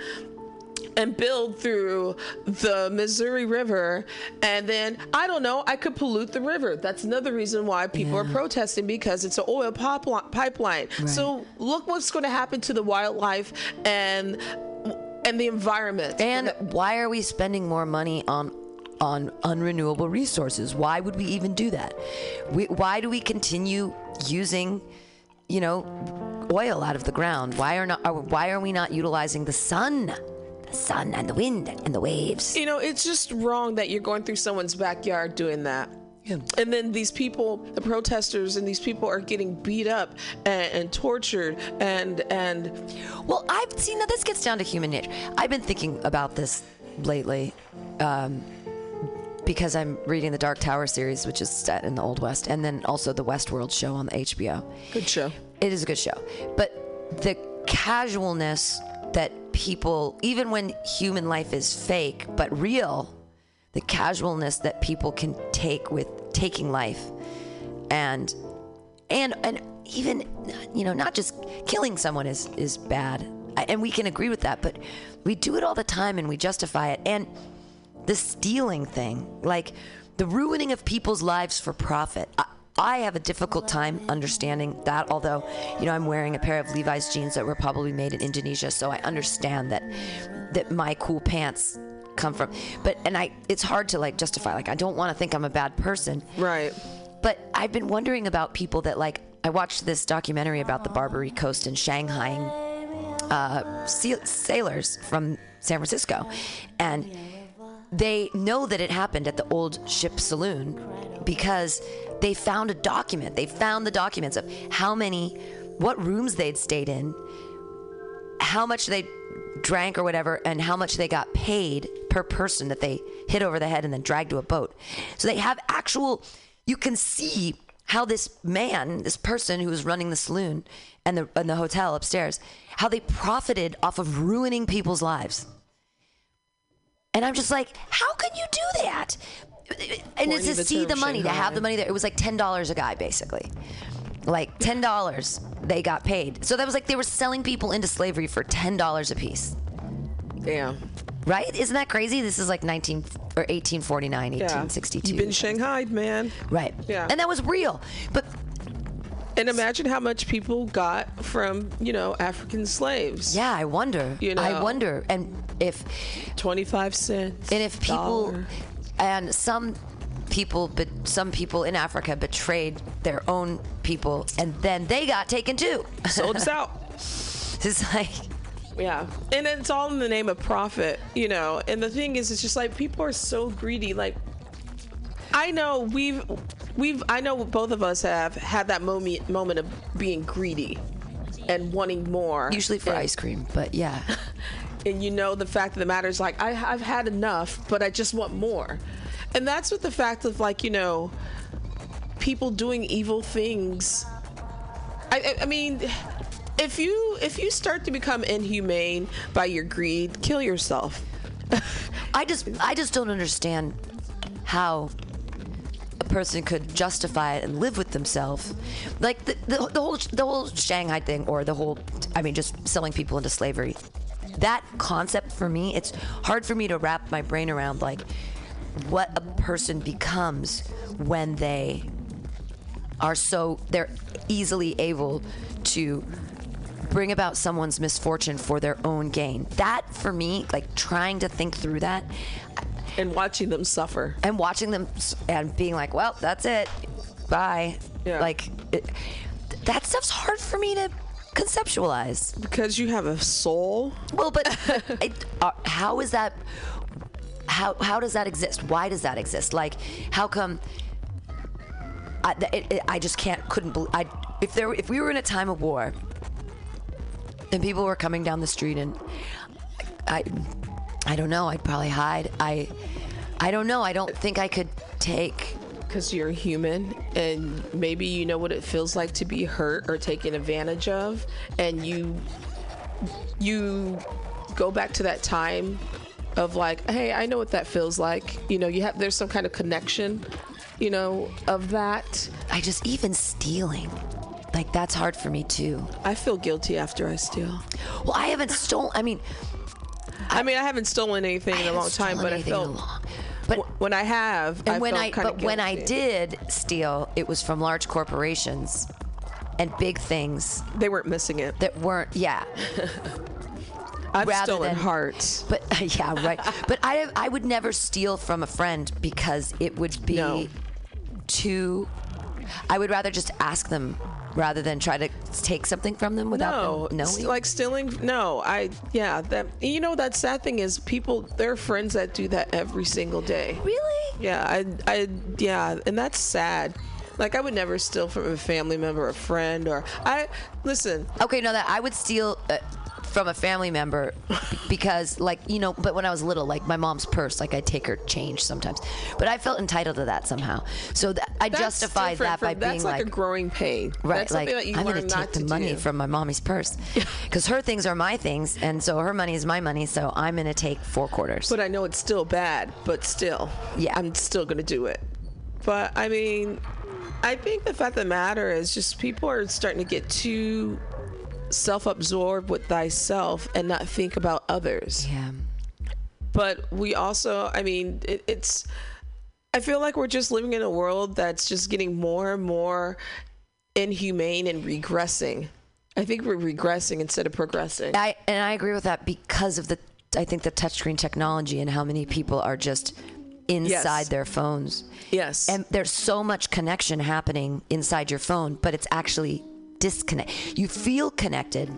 and build through the Missouri River, and then I don't know, I could pollute the river. That's another reason why people are protesting because it's an oil popli- pipeline. So look what's going to happen to the wildlife and and the environment. and why are we spending more money on on unrenewable resources? Why would we even do that? We, why do we continue using you know oil out of the ground? Why are not are, why are we not utilizing the sun the sun and the wind and the waves you know, it's just wrong that you're going through someone's backyard doing that. And then these people, the protesters, and these people are getting beat up and, and tortured and and Well, I've seen now this gets down to human nature. I've been thinking about this lately um, because I'm reading the Dark Tower series, which is set in the Old West, and then also the Westworld show on the HBO. good show. It is a good show, but the casualness that people, even when human life is fake but real, the casualness that people can take with taking life, and and and even you know not just killing someone is is bad. And we can agree with that but we do it all the time and we justify it. And the stealing thing like the ruining of people's lives for profit. I, I have a difficult time understanding that although you know I'm wearing a pair of Levi's jeans that were probably made in Indonesia so I understand that that my cool pants come from but and I it's hard to like justify like I don't want to think I'm a bad person Right. but I've been wondering about people that like. I watched this documentary about the Barbary Coast and Shanghai uh, sailors from San Francisco, and they know that it happened at the old ship saloon because they found a document. They found the documents of how many, what rooms they'd stayed in, how much they drank or whatever, and how much they got paid per person that they hit over the head and then dragged to a boat. So they have actual, you can see how this man, this person who was running the saloon and the, and the hotel upstairs, how they profited off of ruining people's lives. And I'm just like, how can you do that? And it's to see the money, to have the money there. It was like $10 a guy, basically like ten dollars they got paid. So that was like they were selling people into slavery for ten dollars a piece. Yeah. Right? Isn't that crazy? This is like nineteen or eighteen forty nine, eighteen sixty two. You've been shanghaied, man. Right. Yeah. And that was real. But And imagine how much people got from, you know, African slaves. yeah, I wonder. You know, I wonder. And if 25 cents. and if people dollar. And some people but some people in Africa betrayed their own people and then they got taken too. sold us out. it's like Yeah. And it's all in the name of profit, you know. And the thing is, it's just like people are so greedy. Like, I know we've, we've, I know both of us have had that moment, moment of being greedy and wanting more. usually for and, ice cream, but yeah. And you know, the fact of the matter is, like, I, I've had enough, but I just want more. And that's what the fact of, like, you know, people doing evil things. I, I, I mean, if you if you start to become inhumane by your greed, kill yourself. I just I just don't understand how a person could justify it and live with themselves. Like the, the, the whole the whole Shanghai thing or the whole I mean just selling people into slavery. That concept for me, it's hard for me to wrap my brain around like what a person becomes when they are so they're easily able to bring about someone's misfortune for their own gain. That for me, like trying to think through that and watching them suffer. and watching them and being like, "Well, that's it. Bye." Yeah. Like it, that stuff's hard for me to conceptualize. Because you have a soul. Well, but it, uh, how is that? How how does that exist? Why does that exist? Like, how come? I, it, it, I just can't couldn't believe. I if there if we were in a time of war, and people were coming down the street, and I I don't know. I'd probably hide. I I don't know. I don't think I could take. Because you're human and maybe you know what it feels like to be hurt or taken advantage of and you you go back to that time of like hey i know what that feels like you know you have there's some kind of connection you know of that I just even stealing. Like that's hard for me too. i feel guilty after i steal Well, I haven't stolen. I mean, i mean i haven't stolen anything I in a long time but i anything in a felt long- But wh- when i have and I when I but when I did steal, it was from large corporations and big things they weren't missing it that weren't. Yeah, i've rather stolen than- hearts but yeah, right. But I I would never steal from a friend because it would be No. too. I would rather just ask them rather than try to take something from them without no, them knowing. like stealing. No, I yeah. That you know that sad thing is people. There are friends that do that every single day. really? Yeah, I I yeah, and that's sad. Like I would never steal from a family member, a friend, or I listen. Okay, no, that I would steal uh, from a family member because, like, you know, but when I was little, like my mom's purse, like I'd take her change sometimes, but I felt entitled to that somehow. So that, I That's justified that by from- being that's like, like, a growing pain. right, That's like something that you I'm gonna take the to money do. from my mommy's purse because her things are my things, and so her money is my money. So I'm gonna take four quarters. But I know it's still bad. But still, Yeah. I'm still gonna do it. But I mean, I think the fact of the matter is just people are starting to get too self-absorbed with thyself and not think about others. yeah. but we also i mean it, it's i feel like we're just living in a world that's just getting more and more inhumane and regressing i think we're regressing instead of progressing I and I agree with that because of the I think the touchscreen technology and how many people are just inside Yes. their phones. yes And there's so much connection happening inside your phone, but it's actually disconnect. You feel connected,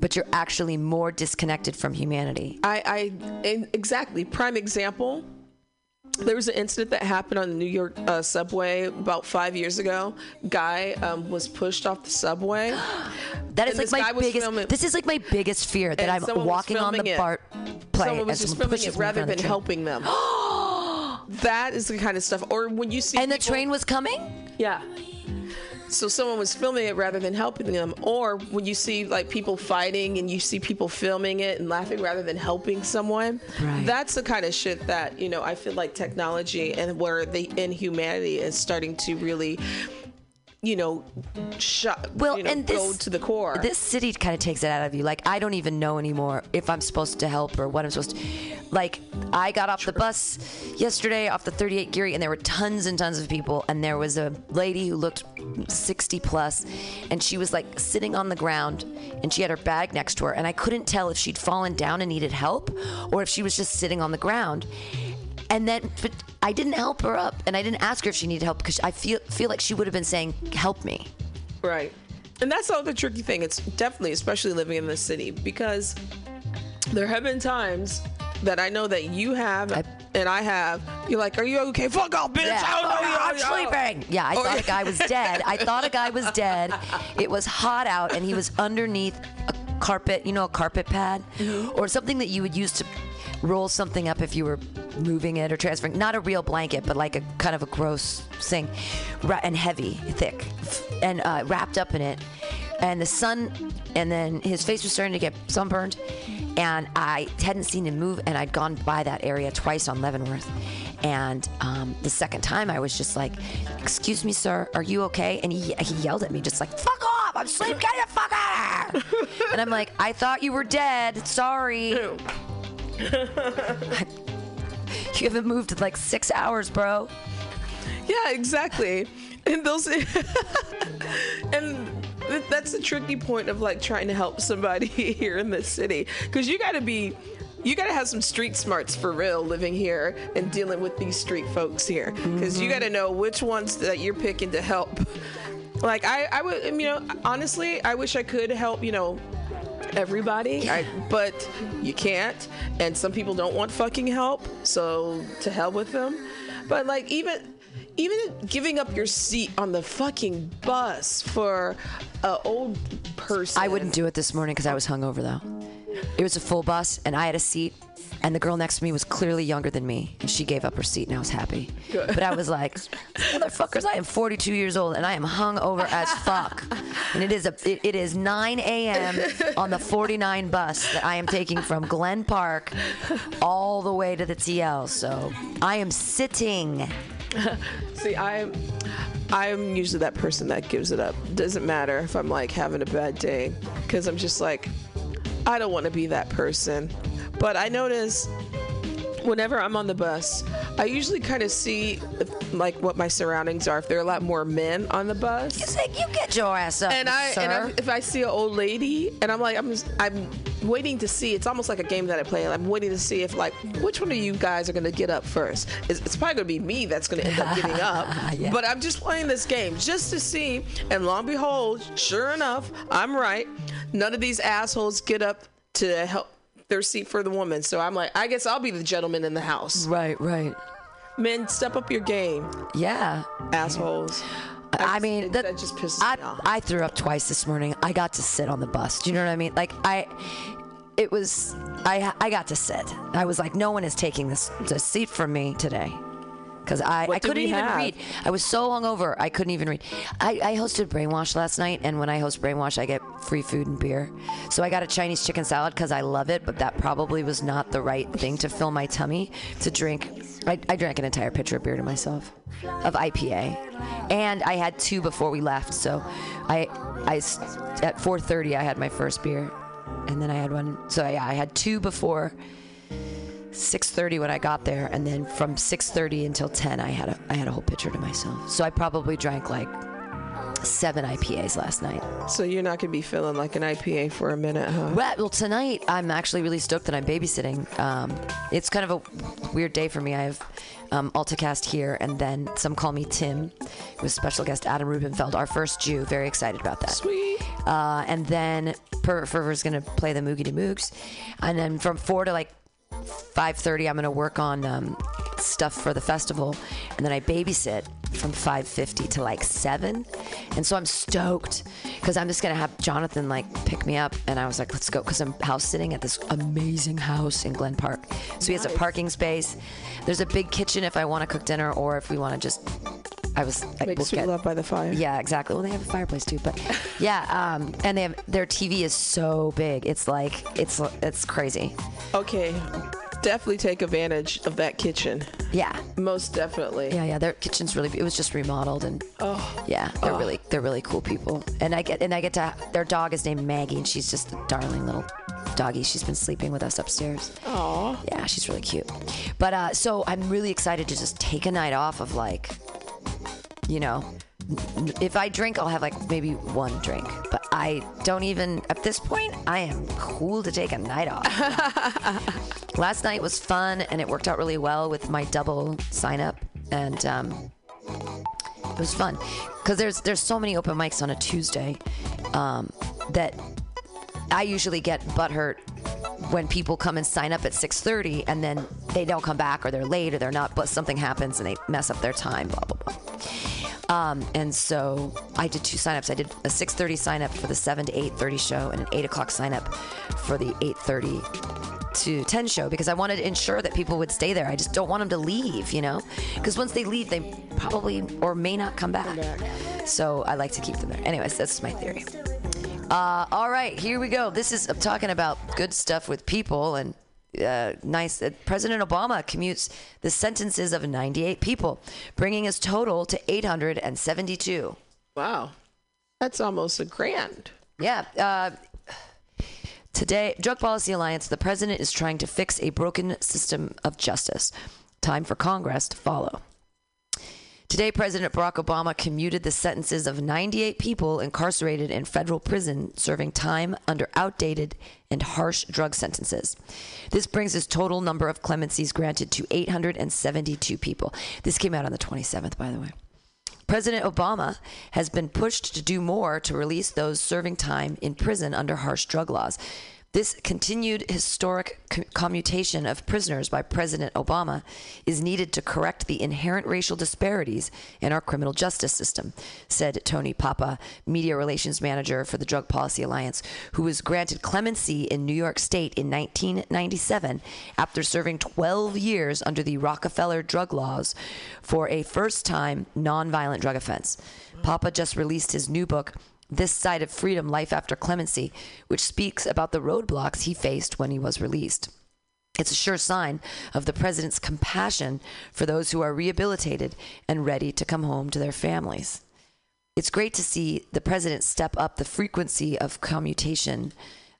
but you're actually more disconnected from humanity. i i exactly prime example there was an incident that happened on the New York uh, subway about five years ago. Guy um, was pushed off the subway. That is And like my biggest. filming- This is like my biggest fear that I'm walking on the it. BART plane Someone was and just filming it pushes me in rather than helping them. that is the kind of stuff. Or when you see And the train was coming. Yeah. So someone was filming it rather than helping them, or when you see like people fighting and you see people filming it and laughing rather than helping someone, Right. that's the kind of shit that you know I feel like technology and where the inhumanity is starting to really, you know, shut. Well, you know, and this go to the core. This city kind of takes it out of you. Like I don't even know anymore if I'm supposed to help or what I'm supposed to. Like I got off the bus yesterday off the 38 Geary, and there were tons and tons of people, and there was a lady who looked 60 plus, and she was like sitting on the ground, and she had her bag next to her, and I couldn't tell if she'd fallen down and needed help, or if she was just sitting on the ground. And then, but I didn't help her up, and I didn't ask her if she needed help because I feel feel like she would have been saying, "Help me." Right. And that's the tricky thing. It's definitely, especially living in the city, because there have been times that I know that you have I- and I have. You're like, "Are you okay? Fuck off, bitch! Yeah. I don't know Oh, you. I'm Oh. sleeping. Yeah, I Oh, thought a guy was dead. I thought a guy was dead. It was hot out, and he was underneath a carpet. You know, a carpet pad, Mm-hmm. or something that you would use to roll something up if you were moving it or transferring. Not a real blanket, but like a kind of a gross thing, and heavy, thick, and uh, wrapped up in it. And the sun, and then his face was starting to get sunburned, and I hadn't seen him move, and I'd gone by that area twice on Leavenworth. And um, the second time, I was just like, "Excuse me, sir, are you okay?" And he he yelled at me, just like, "Fuck off! I'm asleep. Get the fuck out of here!" and I'm like, "I thought you were dead. Sorry." you haven't moved in like six hours, bro. Yeah, exactly. And those and that's the tricky point of like trying to help somebody here in this city because you got to be you got to have some street smarts for real living here and dealing with these street folks here because you mm-hmm. got to know which ones that you're picking to help. Like I, I would, you know, honestly, I wish I could help, you know, everybody, I, but you can't. And some people don't want fucking help, so to hell with them. But like even even giving up your seat on the fucking bus for a old person. I wouldn't do it this morning because I was hungover though. It was a full bus and I had a seat, and the girl next to me was clearly younger than me, and she gave up her seat, and I was happy. But I was like, motherfuckers, I am 42 years old and I am hungover as fuck, and it is a it, it is 9 a.m. on the 49 bus that I am taking from Glen Park all the way to the TL. So I am sitting. See, I'm I'm usually that person that gives it up. Doesn't matter if I'm like having a bad day, because I'm just like, I don't want to be that person. But I notice whenever I'm on the bus, I usually kind of see like what my surroundings are. If there are a lot more men on the bus, you like you get your ass up, and I sir. and I, if I see an old lady, and I'm like, I'm just, I'm waiting to see. It's almost like a game that I play. I'm waiting to see if like which one of you guys are going to get up first. It's, it's probably going to be me that's going to end up getting up. Yeah. But I'm just playing this game just to see. And long behold, sure enough, I'm right. None of these assholes get up to help their seat for the woman. So I'm like, I guess I'll be the gentleman in the house. right, right, Men, step up your game, yeah. assholes. I mean, that, that just pisses I, me off. I threw up twice this morning. I got to sit on the bus. Do you know what I mean? Like I, it was I I got to sit. I was like, no one is taking this, this seat from me today. Because I, I couldn't even have? read. I was so hungover, I couldn't even read. I, I hosted Brainwash last night, and when I host Brainwash, I get free food and beer. So I got a Chinese chicken salad because I love it, but that probably was not the right thing to fill my tummy to drink. I, I drank an entire pitcher of beer to myself of IPA, and I had two before we left. So I, I at 4:30 I had my first beer, and then I had one. So yeah, I had two before 6:30 when I got there, and then from 6:30 until 10, I had a I had a whole pitcher to myself. So I probably drank like seven IPAs last night. So you're not gonna be feeling like an IPA for a minute, huh? Well, well, tonight I'm actually really stoked that I'm babysitting. Um, it's kind of a weird day for me. I have um, AltaCast here, and then some call me Tim, with special guest Adam Rubenfeld, our first Jew. Very excited about that. Sweet. Uh, and then Pervert is going to play the Moogie to Moogs. And then from 4 to like 5.30, I'm going to work on um, stuff for the festival. And then I babysit from 5.50 to like 7. And so I'm stoked because I'm just going to have Jonathan like pick me up. And I was like, let's go because I'm house sitting at this amazing house in Glen Park. So he has a parking space. There's a big kitchen if I want to cook dinner or if we want to just... I was I Make will sweet get- love by the fire. yeah, exactly. Well, they have a fireplace too, but yeah, um, and they have their TV is so big. It's like it's it's crazy. Okay. Definitely take advantage of that kitchen. Yeah, Most definitely. yeah, yeah. Their kitchen's really. It was just remodeled, and Oh. yeah, they're really they're really cool people. And I get and I get to their dog is named Maggie, and she's just a darling little doggy. She's been sleeping with us upstairs. Oh. Yeah, she's really cute. But uh, so I'm really excited to just take a night off of like, you know, if I drink, I'll have like maybe one drink. But I don't even, at this point, I am cool to take a night off. Last night was fun and it worked out really well with my double sign up. And um, it was fun because there's there's so many open mics on a Tuesday um, that I usually get butthurt when people come and sign up at 6:30 and then they don't come back or they're late or they're not but something happens and they mess up their time blah blah blah Um, and so I did two signups. I did a 6:30 sign up for the 7 to 8:30 show, and an 8 o'clock sign up for the 8:30 to 10 show because I wanted to ensure that people would stay there. I just don't want them to leave, you know, because once they leave, they probably or may not come back. So I like to keep them there. Anyways, that's my theory. Uh, all right, here we go. This is I'm talking about good stuff with people and uh, nice. Uh, President Obama commutes the sentences of 98 people, bringing his total to 872. Wow. That's almost a grand. Yeah. Uh, today, Drug Policy Alliance, the president is trying to fix a broken system of justice. Time for Congress to follow. Today, President Barack Obama commuted the sentences of 98 people incarcerated in federal prison serving time under outdated and harsh drug sentences. This brings his total number of clemencies granted to 872 people. This came out on the 27th, by the way. President Obama has been pushed to do more to release those serving time in prison under harsh drug laws. This continued historic commutation of prisoners by President Obama is needed to correct the inherent racial disparities in our criminal justice system, said Tony Papa, media relations manager for the Drug Policy Alliance, who was granted clemency in New York State in 1997 after serving 12 years under the Rockefeller drug laws for a first time nonviolent drug offense. Papa just released his new book, this Side of Freedom Life After Clemency, which speaks about the roadblocks he faced when he was released. It's a sure sign of the president's compassion for those who are rehabilitated and ready to come home to their families. It's great to see the president step up the frequency of commutation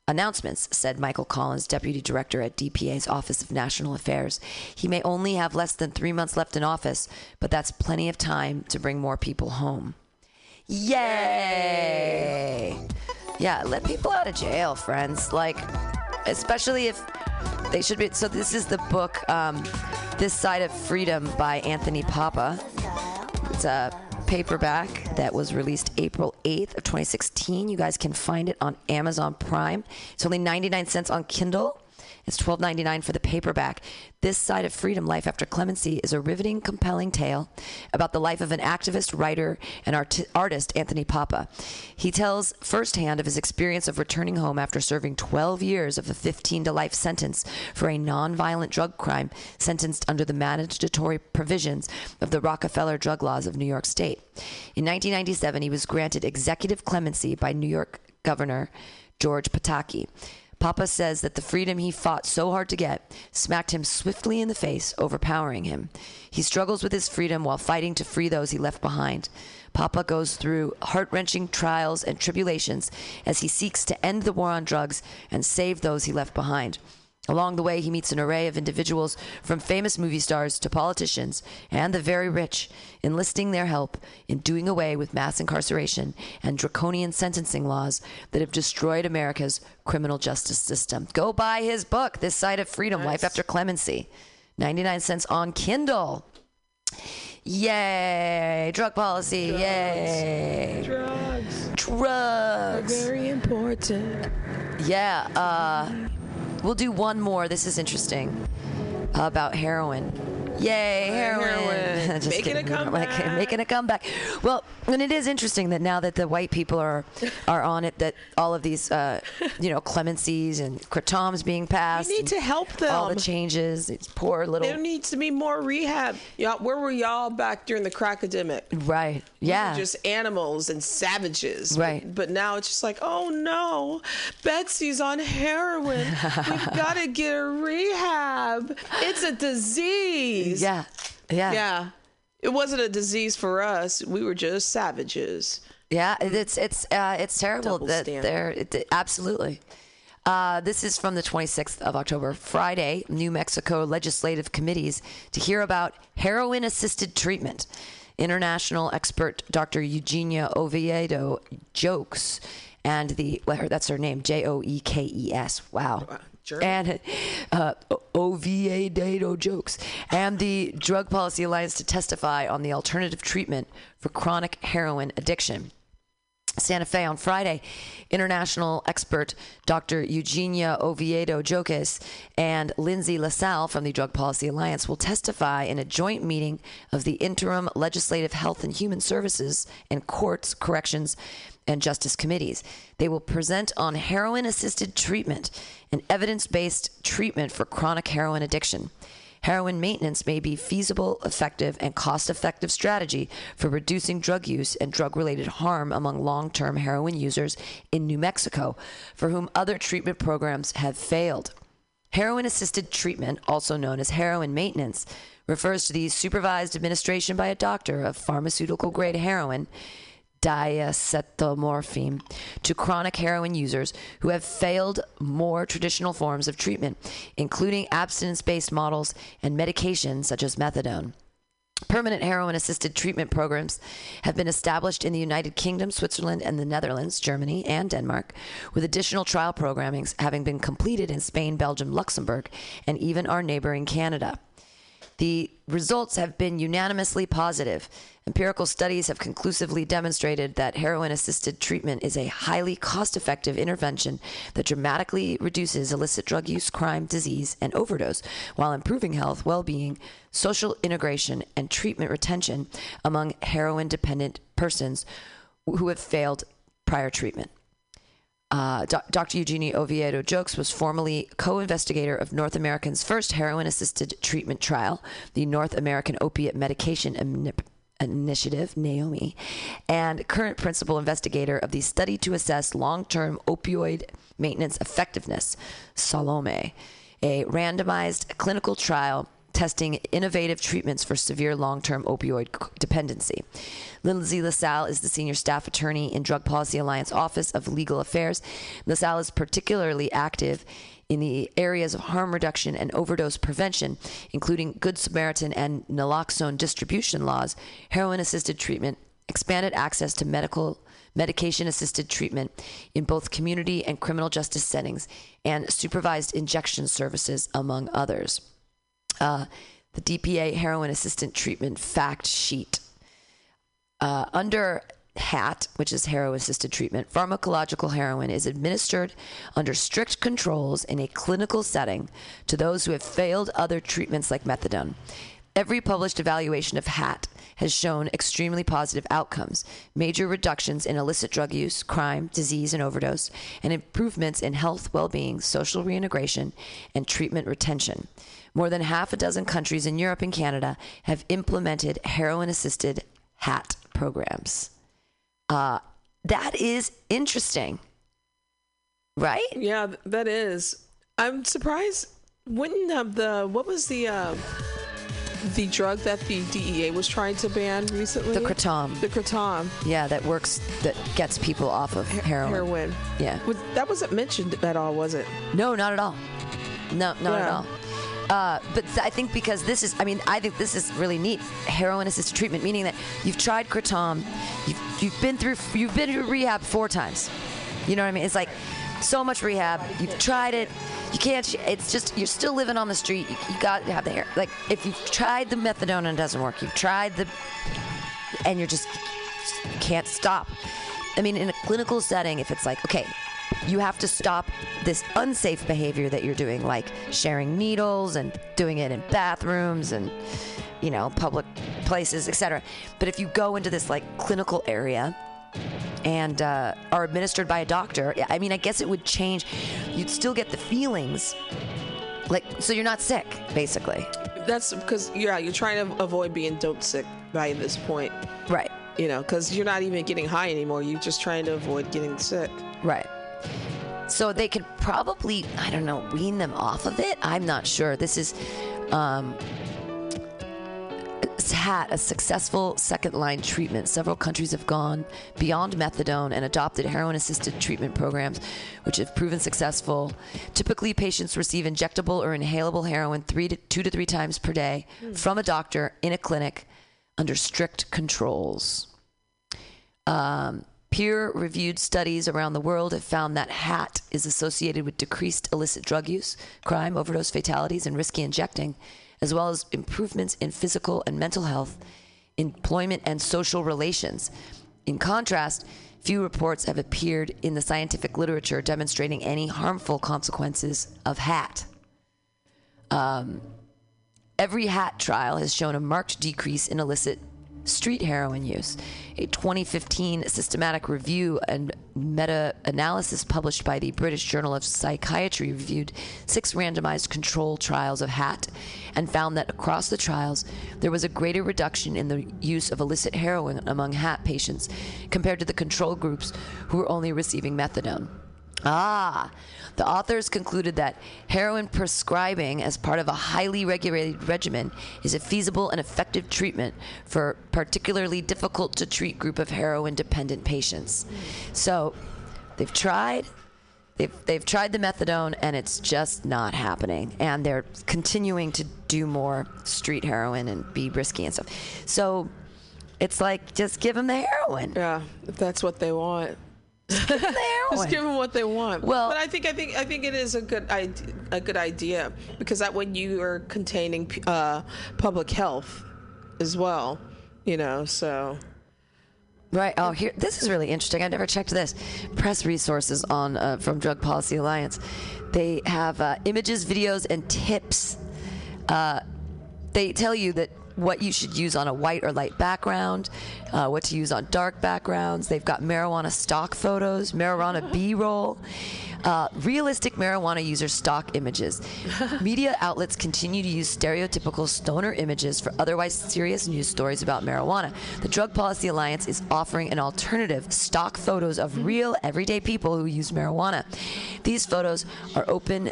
announcements, said Michael Collins, deputy director at DPA's Office of National Affairs. He may only have less than three months left in office, but that's plenty of time to bring more people home. Yay! Yeah, let people out of jail, friends. Like, especially if they should be. So, this is the book, um, This Side of Freedom by Anthony Papa. It's a paperback that was released April 8th of 2016. You guys can find it on Amazon Prime. It's only 99 cents on Kindle. It's $12.99 for the paperback. This Side of Freedom Life After Clemency is a riveting, compelling tale about the life of an activist, writer, and art- artist, Anthony Papa. He tells firsthand of his experience of returning home after serving 12 years of a 15 to life sentence for a nonviolent drug crime sentenced under the mandatory provisions of the Rockefeller drug laws of New York State. In 1997, he was granted executive clemency by New York Governor George Pataki. Papa says that the freedom he fought so hard to get smacked him swiftly in the face, overpowering him. He struggles with his freedom while fighting to free those he left behind. Papa goes through heart wrenching trials and tribulations as he seeks to end the war on drugs and save those he left behind. Along the way, he meets an array of individuals from famous movie stars to politicians and the very rich, enlisting their help in doing away with mass incarceration and draconian sentencing laws that have destroyed America's criminal justice system. Go buy his book, This Side of Freedom Life After Clemency. 99 cents on Kindle. Yay! Drug policy. Yay! Drugs Drugs. very important. Yeah, uh, we'll do one more. This is interesting about heroin. Yay, heroin! heroin. Making a kidding. We don't like it. comeback. making a comeback. Well, and it is interesting that now that the white people are are on it, that all of these, uh, you know, clemencies and kratoms being passed, We need to help them. all the changes. It's poor little there needs to be more rehab. Y'all, where were y'all back during the crackademic? right. We Yeah, just animals and savages. Right. But now it's just like, oh no, Betsy's on heroin. We've got to get her rehab. It's a disease. Yeah, yeah, Yeah. It wasn't a disease for us. We were just savages. Yeah, it's it's uh, it's terrible Double that standard. they're it, absolutely. Uh, this is from the 26th of October, Friday. New Mexico legislative committees to hear about heroin-assisted treatment. International expert Dr. Eugenia Oviedo Joekes, and the well, her- that's her name, J O E K E S. Wow. German. And uh, Oviedo Joekes, and the Drug Policy Alliance to testify on the alternative treatment for chronic heroin addiction. Santa Fe on Friday, international expert Dr. Eugenia Oviedo Joekes and Lindsay LaSalle from the Drug Policy Alliance will testify in a joint meeting of the Interim Legislative Health and Human Services and Courts, Corrections, and Justice Committees. They will present on heroin assisted treatment, an evidence based treatment for chronic heroin addiction. Heroin maintenance may be feasible, effective, and cost effective strategy for reducing drug use and drug related harm among long term heroin users in New Mexico, for whom other treatment programs have failed. Heroin assisted treatment, also known as heroin maintenance, refers to the supervised administration by a doctor of pharmaceutical grade heroin diacetylmorphine to chronic heroin users who have failed more traditional forms of treatment, including abstinence based models and medications such as methadone. Permanent heroin assisted treatment programs have been established in the United Kingdom, Switzerland, and the Netherlands, Germany, and Denmark, with additional trial programmings having been completed in Spain, Belgium, Luxembourg, and even our neighboring Canada. The results have been unanimously positive. Empirical studies have conclusively demonstrated that heroin assisted treatment is a highly cost effective intervention that dramatically reduces illicit drug use, crime, disease, and overdose while improving health, well being, social integration, and treatment retention among heroin dependent persons who have failed prior treatment. Uh, doc- Dr. Eugenie Oviedo Joekes was formerly co investigator of North America's first heroin assisted treatment trial, the North American Opiate Medication Initiative, NAOMI, and current principal investigator of the Study to Assess Long Term Opioid Maintenance Effectiveness, Salome, a randomized clinical trial testing innovative treatments for severe long term opioid dependency. Lindsay LaSalle is the senior staff attorney in Drug Policy Alliance Office of Legal Affairs. LaSalle is particularly active in the areas of harm reduction and overdose prevention, including Good Samaritan and naloxone distribution laws, heroin assisted treatment, expanded access to medical medication assisted treatment in both community and criminal justice settings, and supervised injection services, among others. Uh, the DPA heroin assistant treatment fact sheet. Uh, under HAT, which is heroin assisted treatment, pharmacological heroin is administered under strict controls in a clinical setting to those who have failed other treatments like methadone. Every published evaluation of HAT has shown extremely positive outcomes, major reductions in illicit drug use, crime, disease, and overdose, and improvements in health, well being, social reintegration, and treatment retention. More than half a dozen countries in Europe and Canada have implemented heroin assisted HAT programs. Uh, that is interesting, right? Yeah, that is. I'm surprised. When uh, the what was the uh, the drug that the DEA was trying to ban recently? The kratom. The kratom. Yeah, that works, that gets people off of heroin. Heroin. Yeah. Was, that wasn't mentioned at all, was it? No, not at all. No, not at all. Uh, but I think because this is, I mean, I think this is really neat. Heroin assisted treatment, meaning that you've tried kratom, you've, you've been through, you've been through rehab four times. You know what I mean? It's like so much rehab. You've tried it. You can't. It's just you're still living on the street. You, you got to have the hair. Like if you've tried the methadone and it doesn't work, you've tried the, and you're just can't stop. I mean, in a clinical setting, if it's like okay, you have to stop this unsafe behavior that you're doing, like sharing needles and doing it in bathrooms and you know public places, etc. But if you go into this like clinical area and uh, are administered by a doctor, I mean, I guess it would change. You'd still get the feelings, like so you're not sick, basically. That's because yeah, you're trying to avoid being dope sick by this point. Right. You know, because you're not even getting high anymore. You're just trying to avoid getting sick. Right. So they could probably, I don't know, wean them off of it. I'm not sure. This is um, had a successful second line treatment. Several countries have gone beyond methadone and adopted heroin assisted treatment programs, which have proven successful. Typically, patients receive injectable or inhalable heroin three to two to three times per day from a doctor in a clinic under strict controls. Um, Peer reviewed studies around the world have found that HAT is associated with decreased illicit drug use, crime, overdose fatalities, and risky injecting, as well as improvements in physical and mental health, employment, and social relations. In contrast, few reports have appeared in the scientific literature demonstrating any harmful consequences of hat. Um, every hat trial has shown a marked decrease in illicit street heroin use. A 2015 systematic review and meta analysis published by the British Journal of Psychiatry reviewed six randomized control trials of HAT and found that across the trials there was a greater reduction in the use of illicit heroin among HAT patients compared to the control groups who were only receiving methadone. Ah, the authors concluded that heroin prescribing as part of a highly regulated regimen is a feasible and effective treatment for particularly difficult to treat group of heroin dependent patients. So, they've tried they've they've tried the methadone and it's just not happening and they're continuing to do more street heroin and be risky and stuff. So, it's like just give them the heroin. Yeah, if that's what they want. Give 'em the. Just give them what they want. Well- but I think I think I think it is a good idea, a good idea because that when you are containing uh, public health as well, you know. So Right. Oh, here. This is really interesting. I never checked this. Press resources on uh, from Drug Policy Alliance. They have uh, images, videos, and tips. Uh, they tell you that what you should use on a white or light background, uh, what to use on dark backgrounds. They've got marijuana stock photos, marijuana B-roll. Uh, realistic marijuana user stock images. Media outlets continue to use stereotypical stoner images for otherwise serious news stories about marijuana. The Drug Policy Alliance is offering an alternative stock photos of real, everyday people who use marijuana. These photos are open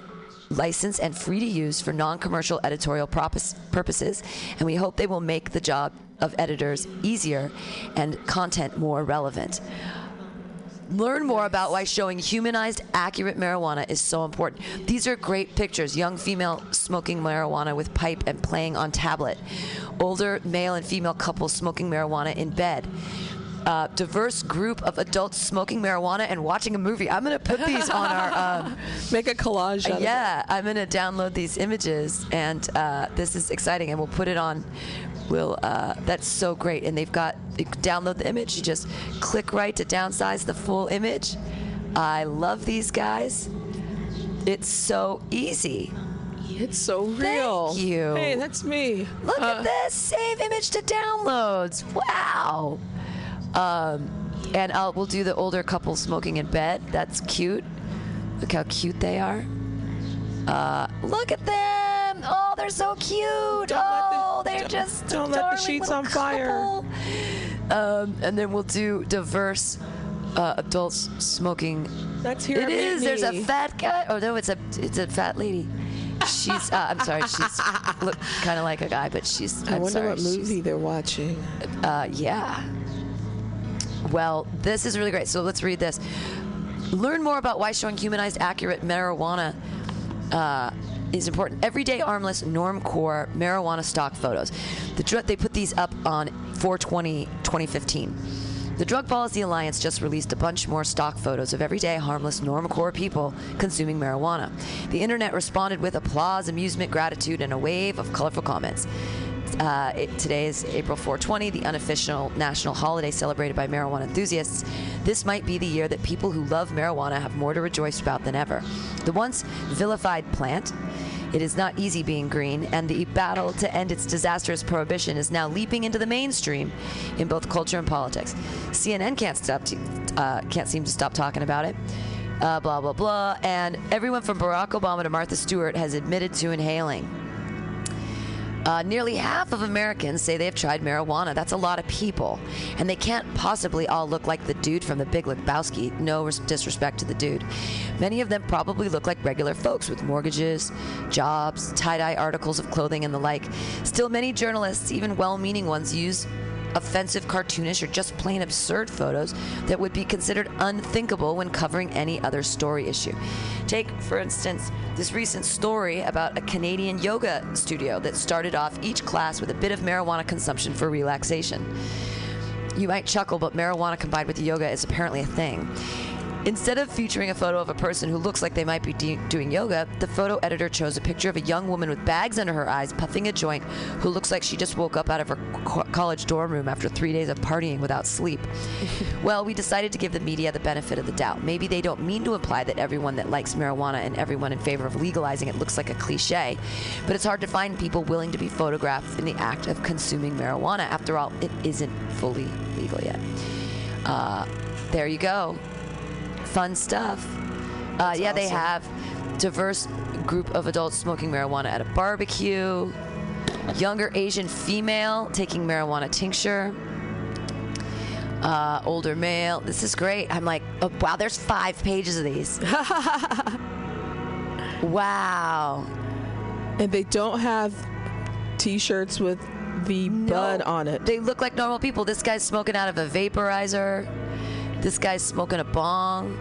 licensed and free to use for non-commercial editorial purposes and we hope they will make the job of editors easier and content more relevant. Learn more about why showing humanized accurate marijuana is so important. These are great pictures. Young female smoking marijuana with pipe and playing on tablet. Older male and female couples smoking marijuana in bed uh, diverse group of adults smoking marijuana and watching a movie i'm going to put these on our um, make a collage. Yeah, I'm gonna download these images, and uh, this is exciting, and we'll put it on. We'll. Uh, that's so great, and they've got. You can download the image. You just click right to downsize the full image. I love these guys. It's so easy. It's so real. Thank you. Hey, that's me. Look Uh, at this. Save image to downloads. Wow. Um, and I'll, we'll do the older couple smoking in bed. That's cute. Look how cute they are. Uh, look at them. Oh, they're so cute. the- oh, they're don't- just don't let the sheets on fire. Um, and then we'll do diverse uh, adults smoking That's here. it Meet. There's a fat guy. Oh no, it's a it's a fat lady. She's. Uh, I'm sorry. She's look kind of like a guy, but she's. I I'm wonder sorry, what movie they're watching. Uh, yeah. Well, this is really great. So let's read this. Learn more about why showing humanized, accurate marijuana uh, is important. Everyday armless normcore marijuana stock photos. The dr- they put these up on 420 2015. The Drug Policy Alliance just released a bunch more stock photos of everyday harmless normcore people consuming marijuana. The internet responded with applause, amusement, gratitude, and a wave of colorful comments. Uh, it, today is April 420, the unofficial national holiday celebrated by marijuana enthusiasts. This might be the year that people who love marijuana have more to rejoice about than ever. The once vilified plant, it is not easy being green, and the battle to end its disastrous prohibition is now leaping into the mainstream in both culture and politics. CNN can't stop, to, uh, can't seem to stop talking about it. Uh, blah blah blah, and everyone from Barack Obama to Martha Stewart has admitted to inhaling. Uh, nearly half of Americans say they have tried marijuana. That's a lot of people. And they can't possibly all look like the dude from the Big Lebowski. No res- disrespect to the dude. Many of them probably look like regular folks with mortgages, jobs, tie dye articles of clothing, and the like. Still, many journalists, even well meaning ones, use offensive, cartoonish, or just plain absurd photos that would be considered unthinkable when covering any other story issue. Take, for instance, this recent story about a Canadian yoga studio that started off each class with a bit of marijuana consumption for relaxation. You might chuckle, but marijuana combined with yoga is apparently a thing. Instead of featuring a photo of a person who looks like they might be de- doing yoga, the photo editor chose a picture of a young woman with bags under her eyes, puffing a joint, who looks like she just woke up out of her co- college dorm room after three days of partying without sleep. well, we decided to give the media the benefit of the doubt. Maybe they don't mean to imply that everyone that likes marijuana and everyone in favor of legalizing it looks like a cliche, but it's hard to find people willing to be photographed in the act of consuming marijuana. After all, it isn't fully legal yet. Uh, there you go. Fun stuff. Uh, yeah, they have diverse group of adults smoking marijuana at a barbecue. Younger Asian female taking marijuana tincture. Uh, older male. This is great. I'm like, oh, wow, there's five pages of these. wow. And they don't have T-shirts with the bud on it. They look like normal people. This guy's smoking out of a vaporizer. This guy's smoking a bong.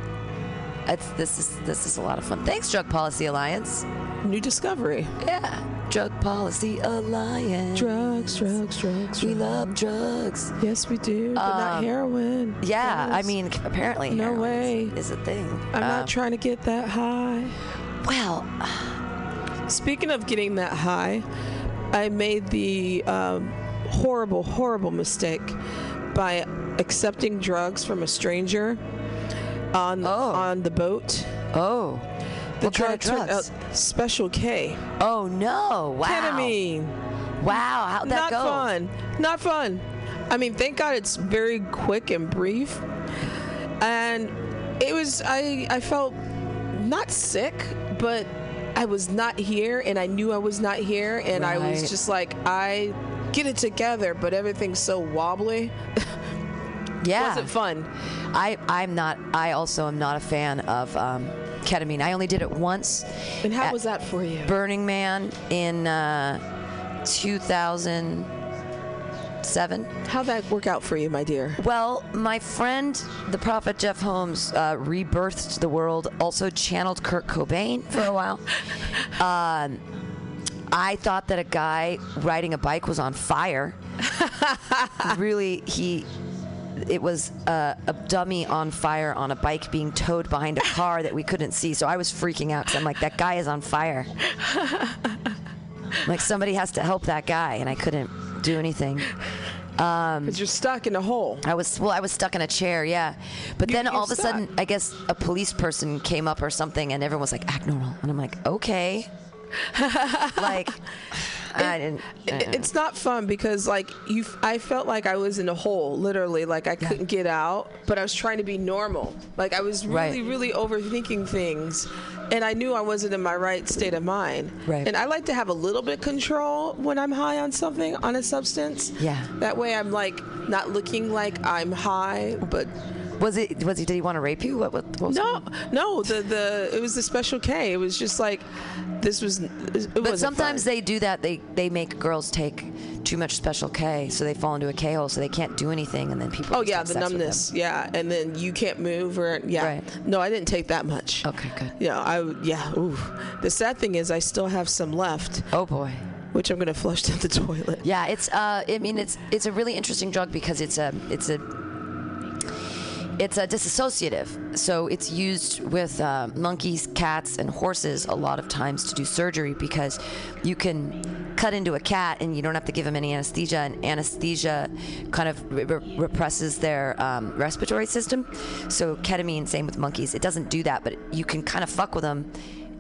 It's, this is this is a lot of fun. Thanks, Drug Policy Alliance. New discovery. Yeah, Drug Policy Alliance. Drugs, drugs, drugs. We drugs. love drugs. Yes, we do, but not Um, heroin. Yeah, I mean, apparently No heroin way. is, is a thing. I'm Um, not trying to get that high. Well, Speaking of getting that high, I made the um, horrible, horrible mistake by accepting drugs from a stranger on Oh. on the boat. oh, The what kind of drugs? Special K, oh no! Wow. ketamine. Wow, how'd that Not go? fun. Not fun. I mean, thank God it's very quick and brief. And it was I I felt not sick, but I was not here and I knew I was not here and I was just like I get it together, but everything's so wobbly. Yeah. Wasn't fun. I I'm not. I also am not a fan of um, ketamine. I only did it once. And how was that for you? Burning Man in uh, 2007. How'd that work out for you, my dear? Well, my friend, the prophet Jeff Holmes, uh, rebirthed the world, also channeled Kurt Cobain for a while. um, I thought that a guy riding a bike was on fire. really, he. It was uh, a dummy on fire on a bike being towed behind a car that we couldn't see. So I was freaking out because I'm like, that guy is on fire. like somebody has to help that guy, and I couldn't do anything. Because you're stuck in a hole. I was well, I was stuck in a chair, yeah. But You- then all of a sudden. I guess a police person came up or something, and everyone was like, "Act normal," and I'm like, "Okay." Like, I didn't. It- it's not fun because like you i felt like i was in a hole literally like i couldn't get out but i was trying to be normal like i was really Right. really overthinking things and i knew i wasn't in my right state of mind Right. and i like to have a little bit control when i'm high on something on a substance Yeah. that way i'm like not looking like i'm high but was it? Was he? Did he want to rape you? What? What? what was no no the the it was the special k it was just like this was it But sometimes fun. they do that. They they make girls take too much special K, so they fall into a K hole, so they can't do anything, and then people. Oh yeah, the sex with them. numbness. Yeah, and then you can't move or yeah. Right. No, I didn't take that much. Okay, good. Yeah, I yeah. Ooh. The sad thing is, I still have some left, Oh boy. which I'm gonna flush down the toilet. Yeah, it's. Uh, I mean, it's it's a really interesting drug because it's a it's a it's a disassociative. So it's used with uh, monkeys, cats, and horses a lot of times to do surgery because you can cut into a cat and you don't have to give them any anesthesia, and anesthesia kind of re- re- represses their um, respiratory system. So ketamine, same with monkeys, it doesn't do that, but you can kind of fuck with them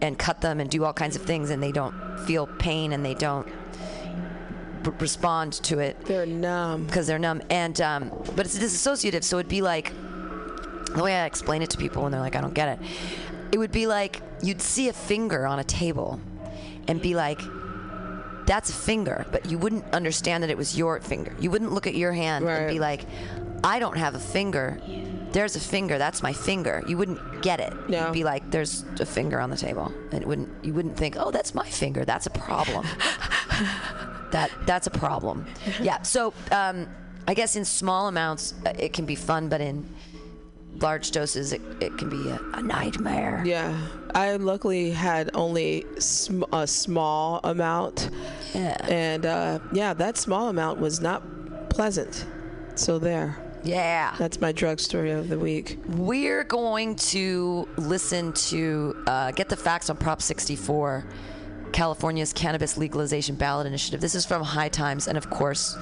and cut them and do all kinds of things, and they don't feel pain and they don't respond to it They're numb. because they're numb. And um, but it's disassociative, so it'd be like the way I explain it to people when they're like, I don't get it. It would be like you'd see a finger on a table, and be like, "That's a finger," but you wouldn't understand that it was your finger. You wouldn't look at your hand and be like, "I don't have a finger." There's a finger. That's my finger. You wouldn't get it. No. You'd be like, "There's a finger on the table," and it wouldn't. You wouldn't think, "Oh, that's my finger." That's a problem. that that's a problem. Yeah. So um, I guess in small amounts uh, it can be fun, but in large doses it, it can be a, a nightmare. Yeah, I luckily had only sm- a small amount, Yeah. and uh, yeah, that small amount was not pleasant. So there. Yeah. That's my drug story of the week. We're going to listen to uh, get the facts on Prop 64, California's cannabis legalization ballot initiative. This is from High Times, and of course,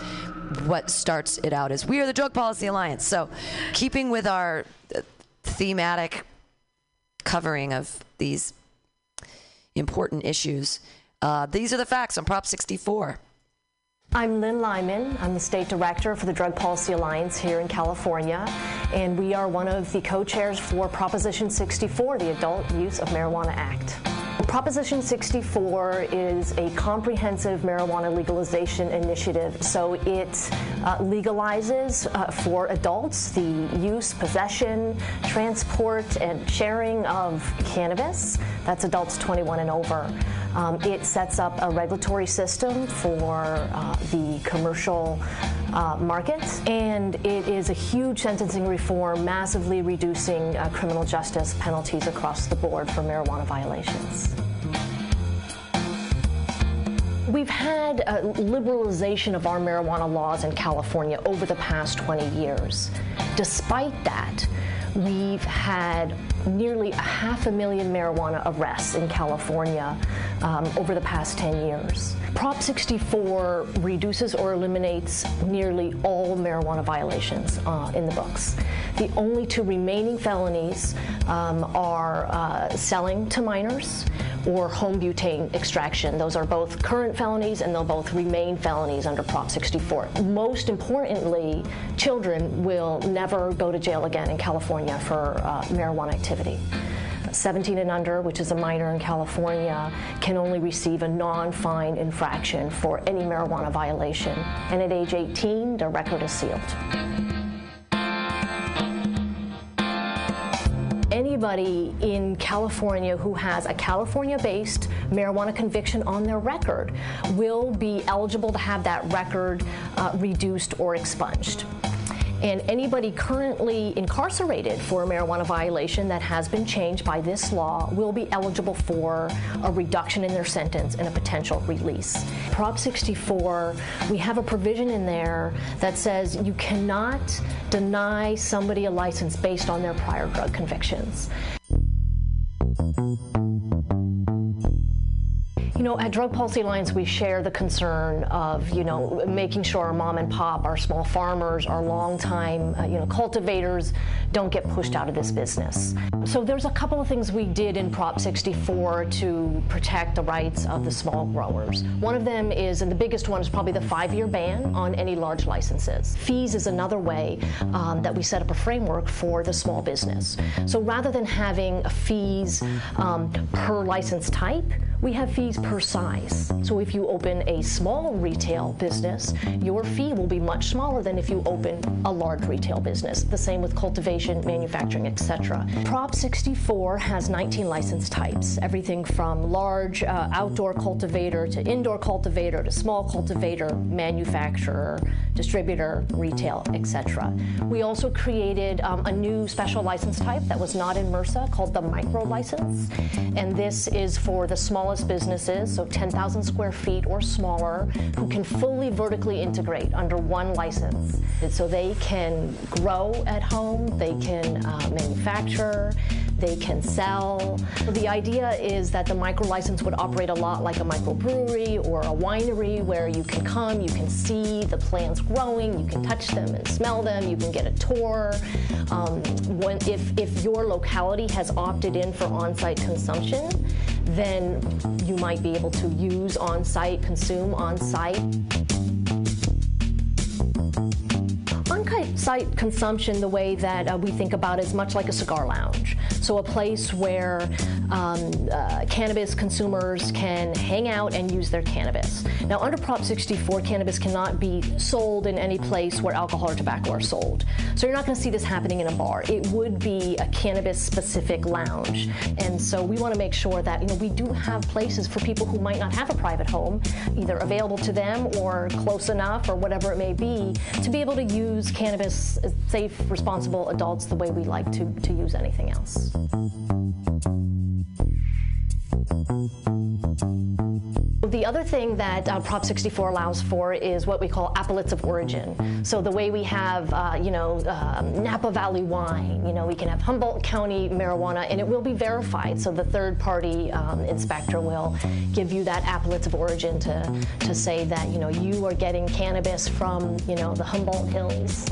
what starts it out is we are the Drug Policy Alliance. So, keeping with our uh, thematic covering of these important issues, uh, these are the facts on Prop 64. I'm Lynne Lyman. I'm the state director for the Drug Policy Alliance here in California, and we are one of the co chairs for Proposition 64, the Adult Use of Marijuana Act. Proposition 64 is a comprehensive marijuana legalization initiative. So it uh, legalizes uh, for adults the use, possession, transport, and sharing of cannabis. That's adults 21 and over. Um, it sets up a regulatory system for uh, the commercial uh, market, and it is a huge sentencing reform, massively reducing uh, criminal justice penalties across the board for marijuana violations. We've had a liberalization of our marijuana laws in California over the past 20 years. Despite that, we've had nearly a half a million marijuana arrests in California um, over the past 10 years. Prop 64 reduces or eliminates nearly all marijuana violations uh, in the books. The only two remaining felonies um, are uh, selling to minors or home butane extraction. Those are both current felonies and they'll both remain felonies under Prop 64. Most importantly, children will never go to jail again in California for uh, marijuana activity. 17 and under, which is a minor in California, can only receive a non-fine infraction for any marijuana violation. And at age 18, their record is sealed. Anybody in California who has a California based marijuana conviction on their record will be eligible to have that record uh, reduced or expunged. And anybody currently incarcerated for a marijuana violation that has been changed by this law will be eligible for a reduction in their sentence and a potential release. Prop 64, we have a provision in there that says you cannot deny somebody a license based on their prior drug convictions. You know, at Drug Policy Alliance, we share the concern of, you know, making sure our mom and pop, our small farmers, our longtime, uh, you know, cultivators don't get pushed out of this business. So there's a couple of things we did in Prop 64 to protect the rights of the small growers. One of them is, and the biggest one is probably the five-year ban on any large licenses. Fees is another way um, that we set up a framework for the small business. So rather than having fees um, per license type, we have fees per size. So if you open a small retail business, your fee will be much smaller than if you open a large retail business. The same with cultivation, manufacturing, etc. Prop 64 has 19 license types, everything from large uh, outdoor cultivator to indoor cultivator to small cultivator, manufacturer, distributor, retail, etc. We also created um, a new special license type that was not in MRSA called the micro license, and this is for the small smallest businesses, so 10,000 square feet or smaller, who can fully vertically integrate under one license. And so they can grow at home, they can uh, manufacture, they can sell. The idea is that the micro license would operate a lot like a microbrewery or a winery where you can come, you can see the plants growing, you can touch them and smell them, you can get a tour. Um, when, if, if your locality has opted in for on-site consumption, then you might be able to use on-site, consume on-site. On-site consumption, the way that uh, we think about is much like a cigar lounge. So a place where um, uh, cannabis consumers can hang out and use their cannabis. Now, under Prop 64, cannabis cannot be sold in any place where alcohol or tobacco are sold. So you're not going to see this happening in a bar. It would be a cannabis-specific lounge, and so we want to make sure that you know we do have places for people who might not have a private home, either available to them or close enough or whatever it may be, to be able to use cannabis as safe, responsible adults the way we like to, to use anything else. The other thing that uh, Prop 64 allows for is what we call appellates of origin. So the way we have, uh, you know, um, Napa Valley wine, you know, we can have Humboldt County marijuana, and it will be verified. So the third-party um, inspector will give you that appellates of origin to to say that you know you are getting cannabis from you know the Humboldt Hills.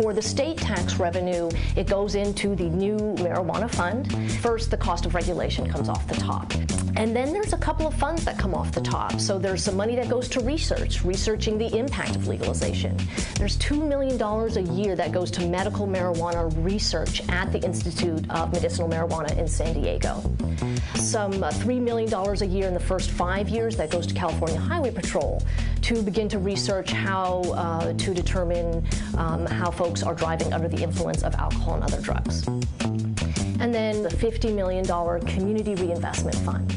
For the state tax revenue, it goes into the new marijuana fund. First, the cost of regulation comes off the top. And then there's a couple of funds that come off the top. So there's some money that goes to research, researching the impact of legalization. There's $2 million a year that goes to medical marijuana research at the Institute of Medicinal Marijuana in San Diego. Some uh, $3 million a year in the first five years that goes to California Highway Patrol to begin to research how uh, to determine um, how folks are driving under the influence of alcohol and other drugs. And then the $50 million Community Reinvestment Fund.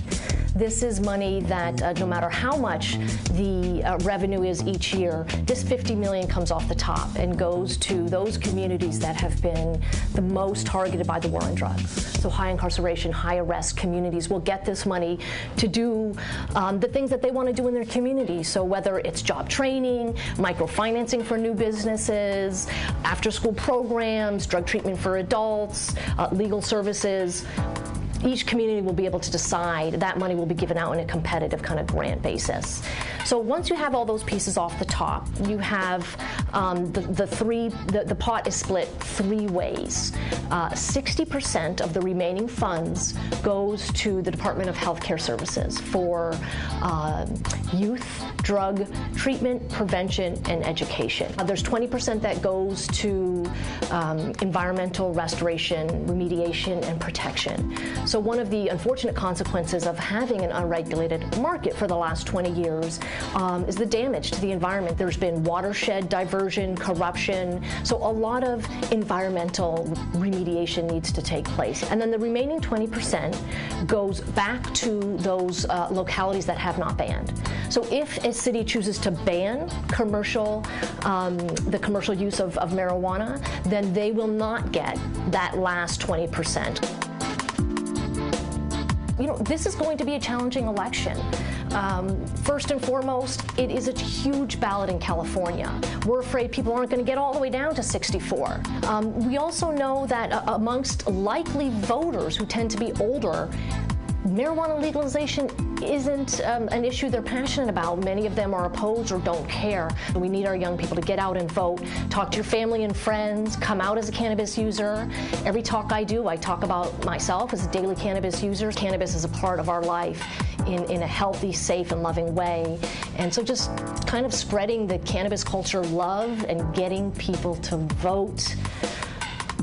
This is money that uh, no matter how much the uh, revenue is each year, this 50 million comes off the top and goes to those communities that have been the most targeted by the war on drugs. So high incarceration, high arrest communities will get this money to do um, the things that they want to do in their community. So whether it's job training, microfinancing for new businesses, after school programs, drug treatment for adults, uh, legal services, each community will be able to decide that money will be given out on a competitive kind of grant basis. So once you have all those pieces off the top, you have um, the, the three, the, the pot is split three ways. Uh, 60% of the remaining funds goes to the Department of Healthcare Services for uh, youth drug treatment, prevention, and education. Uh, there's 20% that goes to um, environmental restoration, remediation, and protection. So one of the unfortunate consequences of having an unregulated market for the last 20 years um, is the damage to the environment. There's been watershed diversion, corruption, so a lot of environmental remediation needs to take place. And then the remaining 20% goes back to those uh, localities that have not banned. So if a city chooses to ban commercial, um, the commercial use of, of marijuana, then they will not get that last 20 percent you know, this is going to be a challenging election. Um, first and foremost, it is a huge ballot in California. We're afraid people aren't going to get all the way down to 64. Um, we also know that uh, amongst likely voters who tend to be older, marijuana legalization isn't um, an issue they're passionate about. Many of them are opposed or don't care. We need our young people to get out and vote, talk to your family and friends, come out as a cannabis user. Every talk I do, I talk about myself as a daily cannabis user. Cannabis is a part of our life in, in a healthy, safe, and loving way. And so just kind of spreading the cannabis culture love and getting people to vote.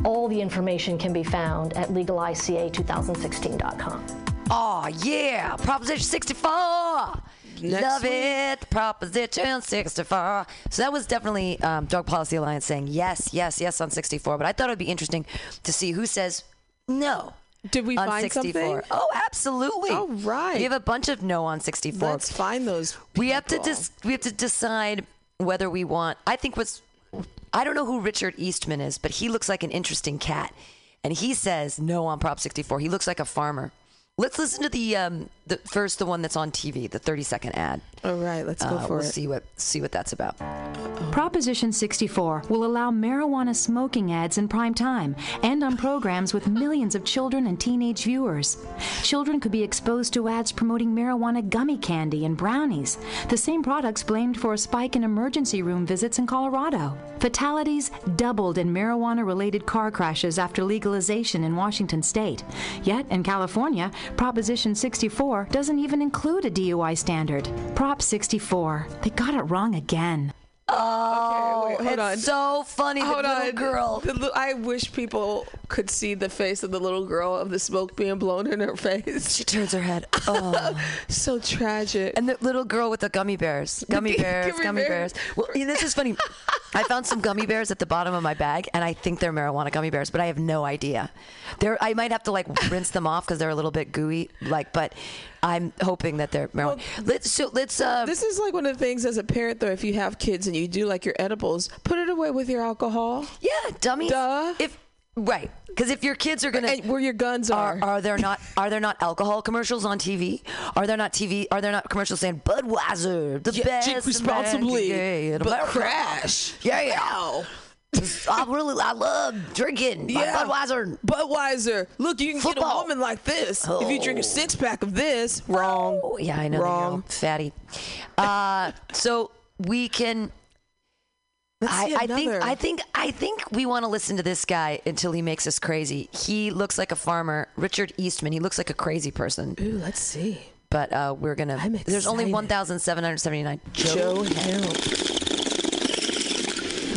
All the information can be found at legalizeca2016.com. Oh, yeah. Proposition 64. Next Love week. it. Proposition 64. So that was definitely um, Drug Policy Alliance saying yes, yes, yes on 64. But I thought it would be interesting to see who says no. Did we on find 64. something? Oh, absolutely. All right. We have a bunch of no on 64. Let's find those. People. we have to dis- we have to decide whether we want. I think what's I don't know who Richard Eastman is, but he looks like an interesting cat, and he says no on Prop 64. He looks like a farmer. Let's listen to the um the first the one that's on TV, the 30 second ad. All right, let's go Uh, for we'll it. see what see what that's about. Proposition 64 will allow marijuana smoking ads in prime time and on programs with millions of children and teenage viewers. Children could be exposed to ads promoting marijuana gummy candy and brownies, the same products blamed for a spike in emergency room visits in Colorado. Fatalities doubled in marijuana related car crashes after legalization in Washington state. Yet, in California, Proposition 64 doesn't even include a DUI standard. Prop 64. They got it wrong again. Oh, wait, hold it's on. so funny. The Hold little on, girl. The li- I wish people could see the face of the little girl of the smoke being blown in her face. She turns her head. Oh. So tragic. And the little girl with the gummy bears. Gummy bears, Gummy gummy bears. bears. Well, you know, this is funny. I found some gummy bears at the bottom of my bag, and I think they're marijuana gummy bears, but I have no idea. They're, I might have to like rinse them off because they're a little bit gooey. Like, but I'm hoping that they're marijuana. let's so let's. Uh, This is like one of the things as a parent, though, if you have kids and you do like your edibles, put it away with your alcohol. yeah, dummies. Duh. If Right. Because if your kids are gonna And where your guns are. are are there not are there not alcohol commercials on TV? Are there not TV? Are there not commercials saying Budweiser, the Yeah, best drink responsibly, American but America." crash. Yeah, yeah. Wow. I really I love drinking Yeah. Budweiser. Budweiser. Look, you can get a woman like this if you drink Oh. a six pack of this. Wrong. Oh, yeah, I know. Wrong. Wrong. Fatty. Uh, so we can. I, I think. I think I think we want to listen to this guy until he makes us crazy. He looks like a farmer, Richard Eastman. He looks like a crazy person. Ooh, let's see. But uh, we're gonna. I'm There's only 1,779. Joe Hill.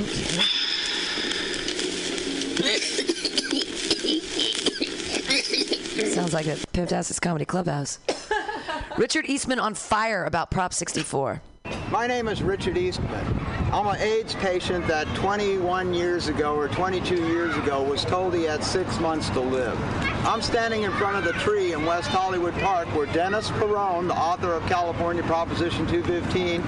Okay. Sounds like a Pimptastic Comedy Clubhouse. Richard Eastman on fire about Prop 64. My name is Richard Eastman. I'm an AIDS patient that 21 years ago or 22 years ago was told he had six months to live. I'm standing in front of the tree in West Hollywood Park where Dennis Peron, the author of California Proposition 215,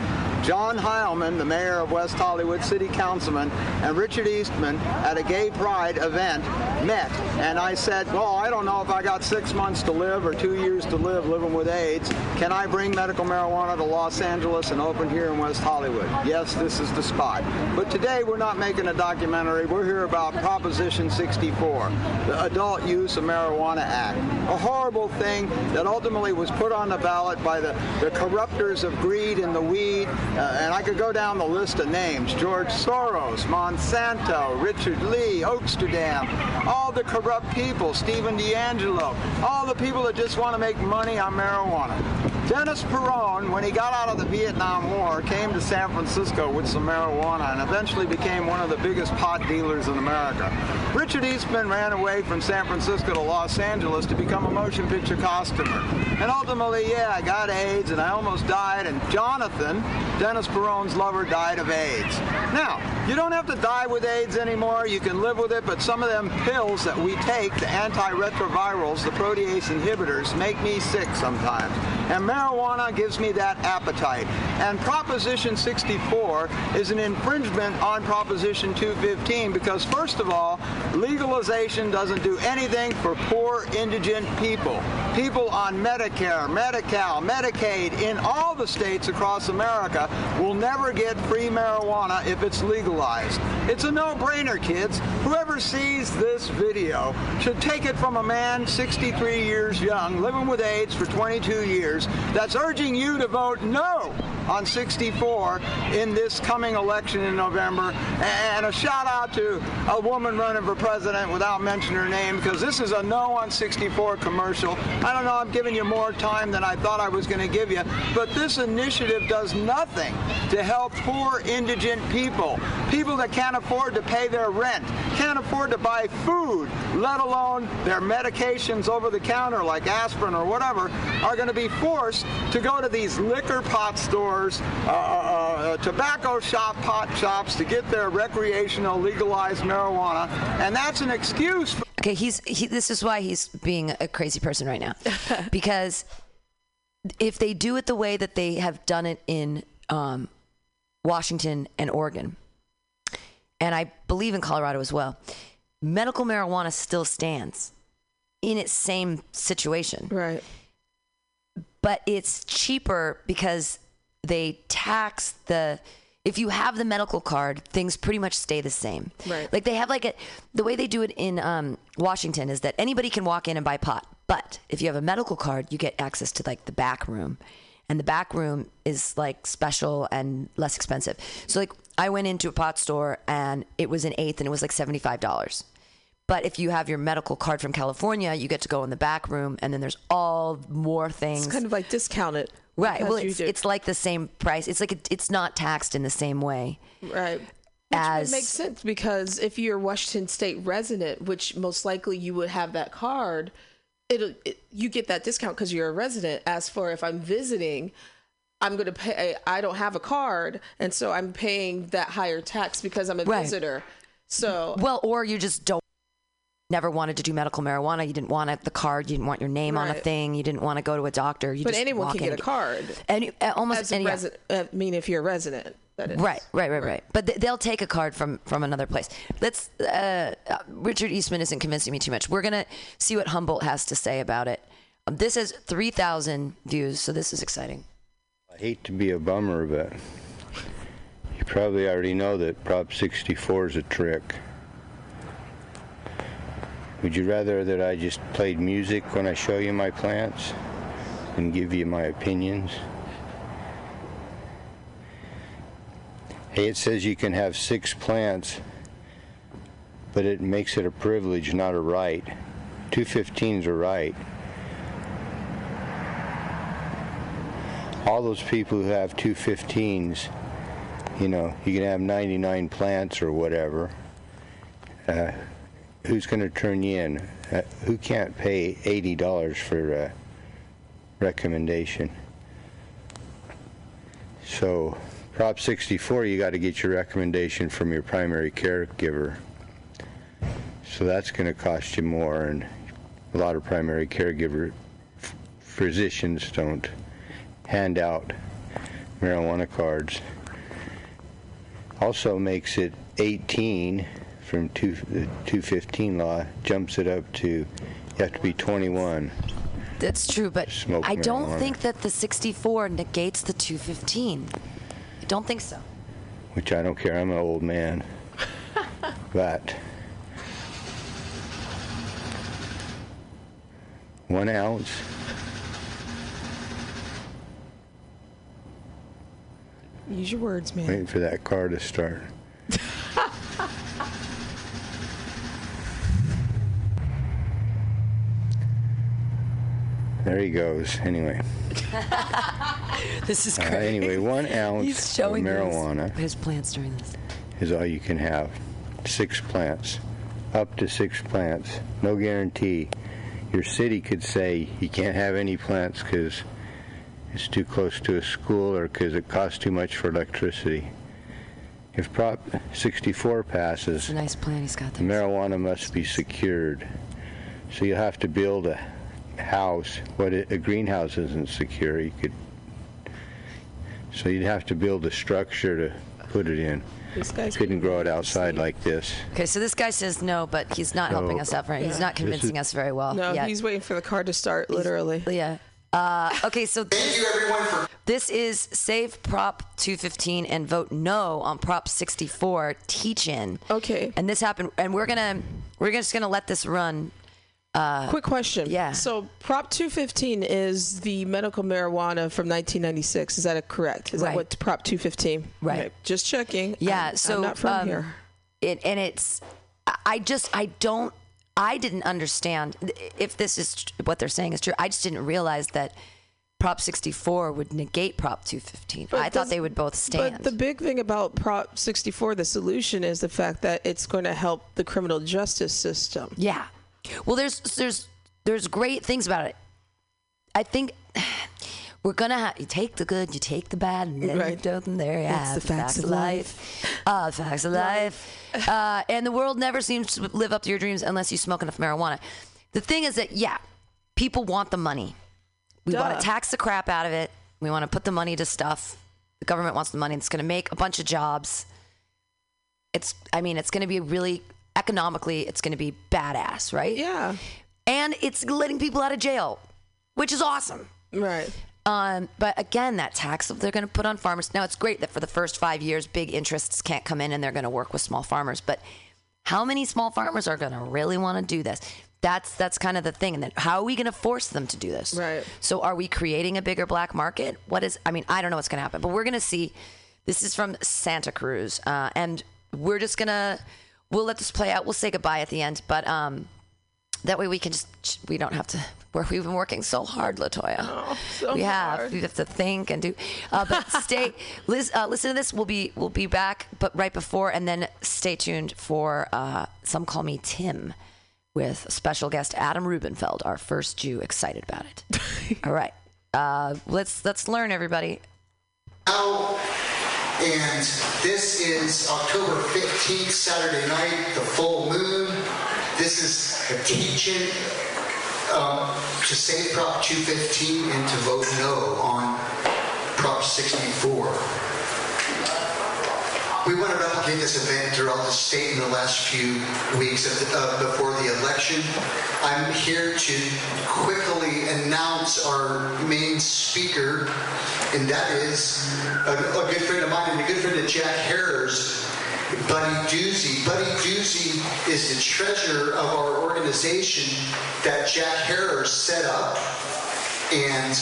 John Heilman, the mayor of West Hollywood, city councilman, and Richard Eastman at a gay pride event met. And I said, well, I don't know if I got six months to live or two years to live living with AIDS. Can I bring medical marijuana to Los Angeles and open here in West Hollywood? Yes, this is the spot. But today we're not making a documentary. We're here about Proposition 64, the Adult Use of Marijuana Act. A horrible thing that ultimately was put on the ballot by the, the corruptors of greed and the weed. Uh, and I could go down the list of names. George Soros, Monsanto, Richard Lee, Oaksterdam, all the corrupt people, Stephen DeAngelo, all the people that just want to make money on marijuana. Dennis Peron, when he got out of the Vietnam War, came to San Francisco with some marijuana and eventually became one of the biggest pot dealers in America. Richard Eastman ran away from San Francisco to Los Angeles to become a motion picture costumer. And ultimately, yeah, I got AIDS and I almost died, and Jonathan, Dennis Peron's lover, died of AIDS. Now, you don't have to die with AIDS anymore. You can live with it, but some of them pills that we take, the antiretrovirals, the protease inhibitors, make me sick sometimes. And marijuana gives me that appetite. And Proposition 64 is an infringement on Proposition 215 because, first of all, legalization doesn't do anything for poor indigent people. People on Medicare, Medi-Cal, Medicaid in all the states across America will never get free marijuana if it's legalized. It's a no-brainer, kids. Whoever sees this video should take it from a man 63 years young, living with AIDS for 22 years, that's urging you to vote no on 64 in this coming election in November. And a shout out to a woman running for president without mentioning her name because this is a no on 64 commercial. I don't know, I'm giving you more time than I thought I was going to give you, but this initiative does nothing to help poor indigent people, people that can't afford to pay their rent, can't afford to buy food, let alone their medications over the counter like aspirin or whatever, are going to be forced to go to these liquor pot stores, uh, uh, tobacco shop pot shops to get their recreational legalized marijuana, and that's an excuse. For- Okay, he's he, this is why he's being a crazy person right now, because if they do it the way that they have done it in um, Washington and Oregon, and I believe in Colorado as well, medical marijuana still stands in its same situation. Right. but it's cheaper because they tax the if you have the medical card things pretty much stay the same Right. like they have like a the way they do it in um, washington is that anybody can walk in and buy pot but if you have a medical card you get access to like the back room and the back room is like special and less expensive so like i went into a pot store and it was an eighth and it was like $75 but if you have your medical card from California, you get to go in the back room, and then there's all more things. It's kind of like discounted. Right. Well, it's, it's like the same price. It's like it, it's not taxed in the same way. Right. Which As- would make sense because if you're a Washington State resident, which most likely you would have that card, it'll it, you get that discount because you're a resident. As for if I'm visiting, I'm going to pay. I don't have a card, and so I'm paying that higher tax because I'm a Right. visitor. So Well, or you just don't never wanted to do medical marijuana. You didn't want the card. You didn't want your name on a thing. You didn't want to go to a doctor. You But just anyone can get a card. Any, uh, almost As any. resident, uh, I mean, if you're a resident, that is. Right, right, right, right. But th- they'll take a card from from another place. Let's. Uh, uh, Richard Eastman isn't convincing me too much. We're gonna see what Humboldt has to say about it. Um, this has three thousand views, so this is exciting. I hate to be a bummer, but you probably already know that Prop 64 is a trick. Would you rather that I just played music when I show you my plants and give you my opinions? Hey, it says you can have six plants, but it makes it a privilege, not a right. 215 is a right. All those people who have 215s, you know, you can have 99 plants or whatever. Uh, who's going to turn you in? Uh, who can't pay $80 for a recommendation? So, Prop 64, you got to get your recommendation from your primary caregiver. So that's going to cost you more, and a lot of primary caregiver physicians don't hand out marijuana cards. Also makes it 18 from two, the 215 law, jumps it up to you have to be 21. That's true, but Smoke I don't think that the 64 negates the 215. I don't think so. which I don't care. I'm an old man. but one ounce. Use your words, man. Waiting for that car to start. there he goes. Anyway, This is uh, anyway, one ounce He's of showing his- marijuana. his plants during this. is all you can have. Six plants, up to six plants. No guarantee. Your city could say you can't have any plants because it's too close to a school or because it costs too much for electricity. If Prop 64 passes, a nice plan he's got the there. marijuana must be secured. So you'll have to build a house. What a greenhouse isn't secure. You could. So you'd have to build a structure to put it in. This guy's Couldn't grow it outside like this. Okay, so this guy says no, but he's not helping us out very. He's not convincing us very well. No, yet. he's waiting for the car to start, literally. Yeah. Uh, okay, so this, this is save Prop 215 and vote no on Prop 64 teach-in. Okay. And this happened, and we're gonna we're just gonna let this run. uh, Quick question. yeah. So Prop 215 is the medical marijuana from 1996. Is that a, correct? Is Right. that what Prop 215? Right. Okay, Just checking. Yeah. I'm, so I'm not from um, here. It, and it's I- I just I don't I didn't understand if this is what they're saying is true. I just didn't realize that Prop 64 would negate Prop 215. But I thought they would both stand. But the big thing about Prop 64, the solution is the fact that it's going to help the criminal justice system. Yeah. Well, there's there's there's great things about it. I think we're gonna have you take the good, you take the bad, and then you Right. throw them there. That's Yeah, the facts of life. Uh, facts of life. Uh, and the world never seems to live up to your dreams unless you smoke enough marijuana. The thing is that yeah, people want the money. We want to tax the crap out of it. We want to put the money to stuff. The government wants the money. It's going to make a bunch of jobs. It's, I mean, it's going to be really economically, it's going to be badass, right? Yeah. And it's letting people out of jail, which is awesome. Right. Um, but again, that tax they're going to put on farmers. Now, it's great that for the first five years, big interests can't come in and they're going to work with small farmers. But how many small farmers are going to really want to do this? That's that's kind of the thing. And then how are we going to force them to do this? Right. So are we creating a bigger black market? What is? I mean, I don't know what's going to happen, but we're going to see. This is from Santa Cruz, uh, and we're just gonna we'll let this play out. We'll say goodbye at the end, but um, that way we can just we don't have to. Where we've been working so hard, Latoya. Oh, so we have. hard. We have to think and do. Uh, but stay. Liz, uh, listen to this. We'll be we'll be back, but right before, and then stay tuned for uh, some call me Tim with special guest Adam Rubenfeld, our first Jew. Excited about it. All right. Uh, let's let's learn, everybody. Now, and this is October 15th, Saturday night, the full moon. This is teach-in um, to save Prop 215 and to vote no on Prop 64. We want to replicate this event throughout the state in the last few weeks of the, uh, before the election. I'm here to quickly announce our main speaker, and that is a, a good friend of mine and a good friend of Jack Herer's, Buddy Doozy. Buddy Doozy is the treasurer of our organization that Jack Herer set up, and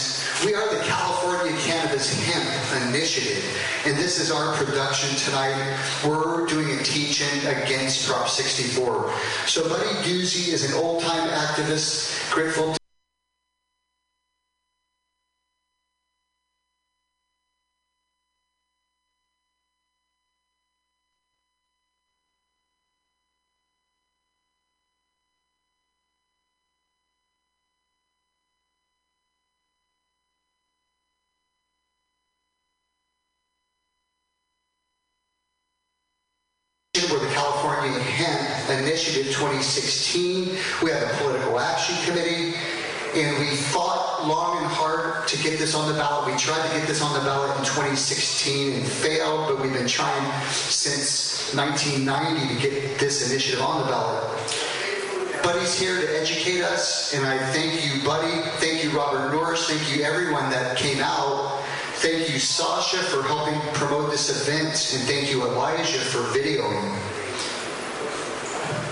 we are the California Cannabis Hemp Initiative, and this is our production tonight. We're doing a teach-in against Prop 64. So Buddy Doozy is an old-time activist, grateful. We're the California Hemp Initiative 2016. We have a political action committee, and we fought long and hard to get this on the ballot. We tried to get this on the ballot in 2016 and failed, but we've been trying since 1990 to get this initiative on the ballot. Buddy's here to educate us, and I thank you, Buddy. Thank you, Robert Norris. Thank you, everyone that came out. Thank you, Sasha, for helping promote this event, and thank you, Elijah, for videoing.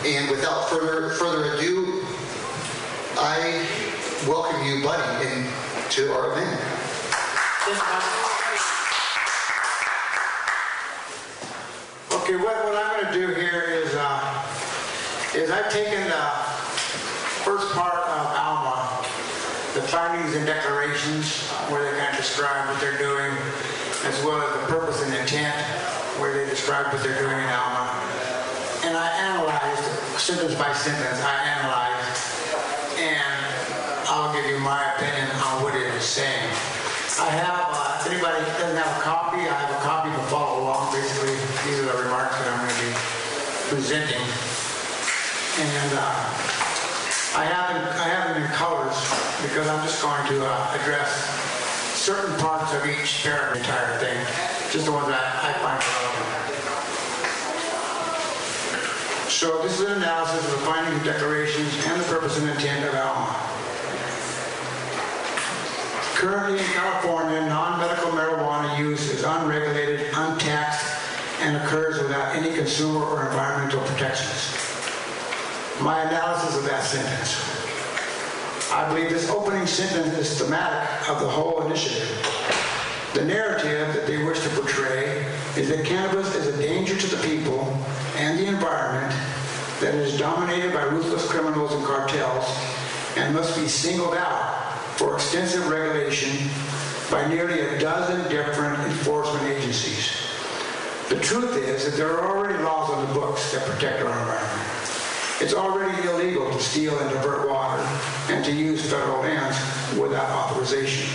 And without further further ado, I welcome you, Buddy, in, to our event. Okay, what, what I'm going to do here is, uh, is I've taken the first part of AUMA, the findings and declarations, where they kind of describe what they're doing, as well as the purpose and intent, where they describe what they're doing in AUMA. And I analyzed, sentence by sentence, I analyzed, and I'll give you my opinion on what it is saying. I have, uh, if anybody doesn't have a copy, I have a copy to follow along. Basically, these are the remarks that I'm going to be presenting. And uh, I have them, I have them in colors because I'm just going to uh, address certain parts of each entire thing, just the ones that I find relevant. So this is an analysis of the findings, declarations, and the purpose and intent of AUMA. Currently in California, non-medical marijuana use is unregulated, untaxed, and occurs without any consumer or environmental protections. My analysis of that sentence. I believe this opening sentence is thematic of the whole initiative. The narrative that they wish to portray is that cannabis is a danger to the people and the environment, that is dominated by ruthless criminals and cartels, and must be singled out for extensive regulation by nearly a dozen different enforcement agencies. The truth is that there are already laws on the books that protect our environment. It's already illegal to steal and divert water and to use federal lands without authorization.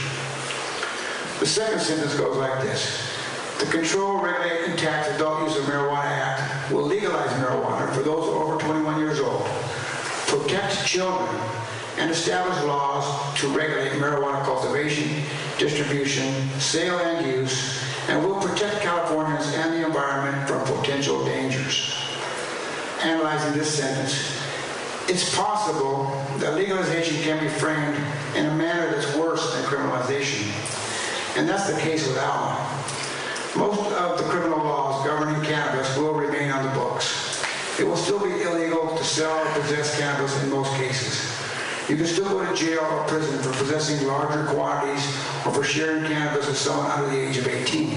The second sentence goes like this. The Control, Regulate, and Tax Adult Use of Marijuana Act will legalize marijuana for those over 21 years old, protect children, and establish laws to regulate marijuana cultivation, distribution, sale, and use, and will protect Californians and the environment from potential dangers. Analyzing this sentence, it's possible that legalization can be framed in a manner that's worse than criminalization. And that's the case with AUMA. Most of the criminal laws governing cannabis will remain on the books. It will still be illegal to sell or possess cannabis in most cases. You can still go to jail or prison for possessing larger quantities or for sharing cannabis with someone under the age of 18.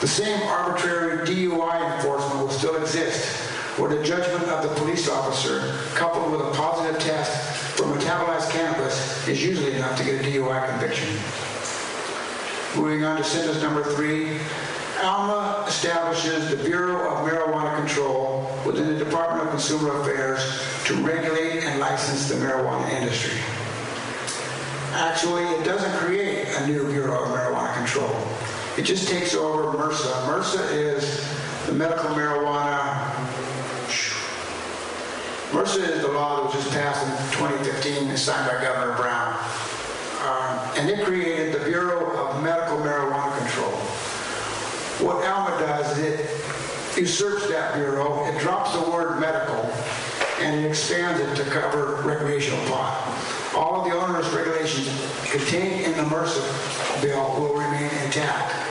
The same arbitrary DUI enforcement will still exist, where the judgment of the police officer, coupled with a positive test for metabolized cannabis, is usually enough to get a DUI conviction. Moving on to sentence number three, AUMA establishes the Bureau of Marijuana Control within the Department of Consumer Affairs to regulate and license the marijuana industry. Actually, it doesn't create a new Bureau of Marijuana Control. It just takes over MRSA. MRSA is the medical marijuana Is the law that was just passed in 2015 and signed by Governor Brown. Um, and it created the Bureau of Medical Marijuana Control. What AUMA does is it usurps that bureau, it drops the word medical, and it expands it to cover recreational pot. All of the onerous regulations contained in the MRSA bill will remain intact.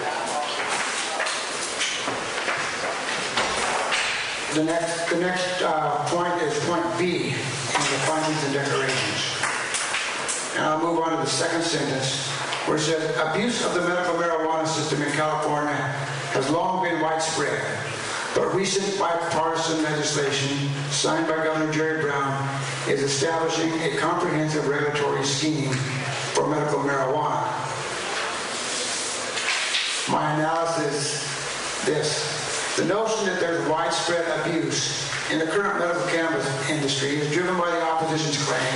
The next, the next uh, point is point B in the findings and declarations. And I'll move on to the second sentence, where it says, abuse of the medical marijuana system in California has long been widespread, but recent bipartisan legislation signed by Governor Jerry Brown is establishing a comprehensive regulatory scheme for medical marijuana. My analysis this. The notion that there's widespread abuse in the current medical cannabis industry is driven by the opposition's claim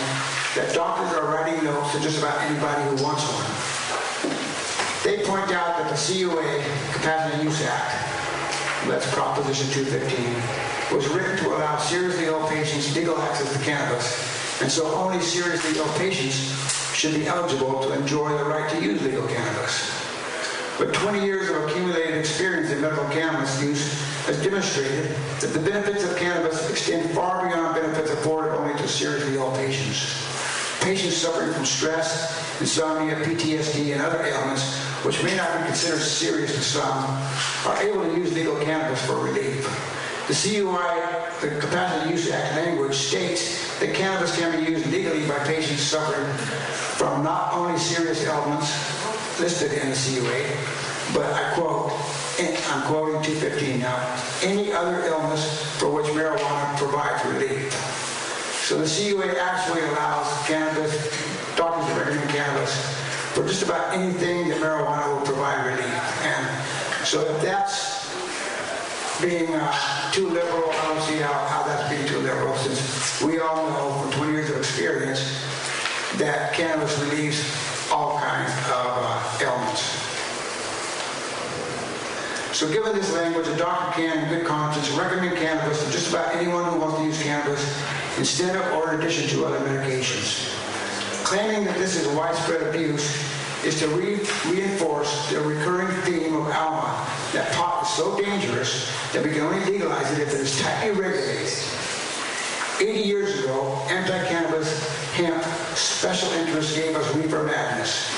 that doctors are writing notes to just about anybody who wants one. They point out that the CUA, Compassionate Use Act, that's Proposition 215, was written to allow seriously ill patients legal access to cannabis, and so only seriously ill patients should be eligible to enjoy the right to use legal cannabis. But 20 years of accumulated experience in medical cannabis use has demonstrated that the benefits of cannabis extend far beyond benefits afforded only to seriously ill patients. Patients suffering from stress, insomnia, PTSD, and other ailments, which may not be considered serious to some, are able to use legal cannabis for relief. The CUI, the Compassionate Use Act language, states that cannabis can be used legally by patients suffering from not only serious ailments listed in the CUA, but I quote, and I'm quoting 215 now, any other illness for which marijuana provides relief. So the CUA actually allows cannabis, doctors to recommend cannabis for just about anything that marijuana will provide relief. And so if that's being uh, too liberal, I don't see how, how that's being too liberal since we all know from 20 years of experience that cannabis relieves all kinds of uh, ailments. So given this language, a doctor can, in good conscience, recommend cannabis to just about anyone who wants to use cannabis instead of or in addition to other medications. Claiming that this is widespread abuse is to re- reinforce the recurring theme of AUMA that pot is so dangerous that we can only legalize it if it is tightly regulated. 80 years ago, anti-cannabis hemp special interests gave us reefer madness.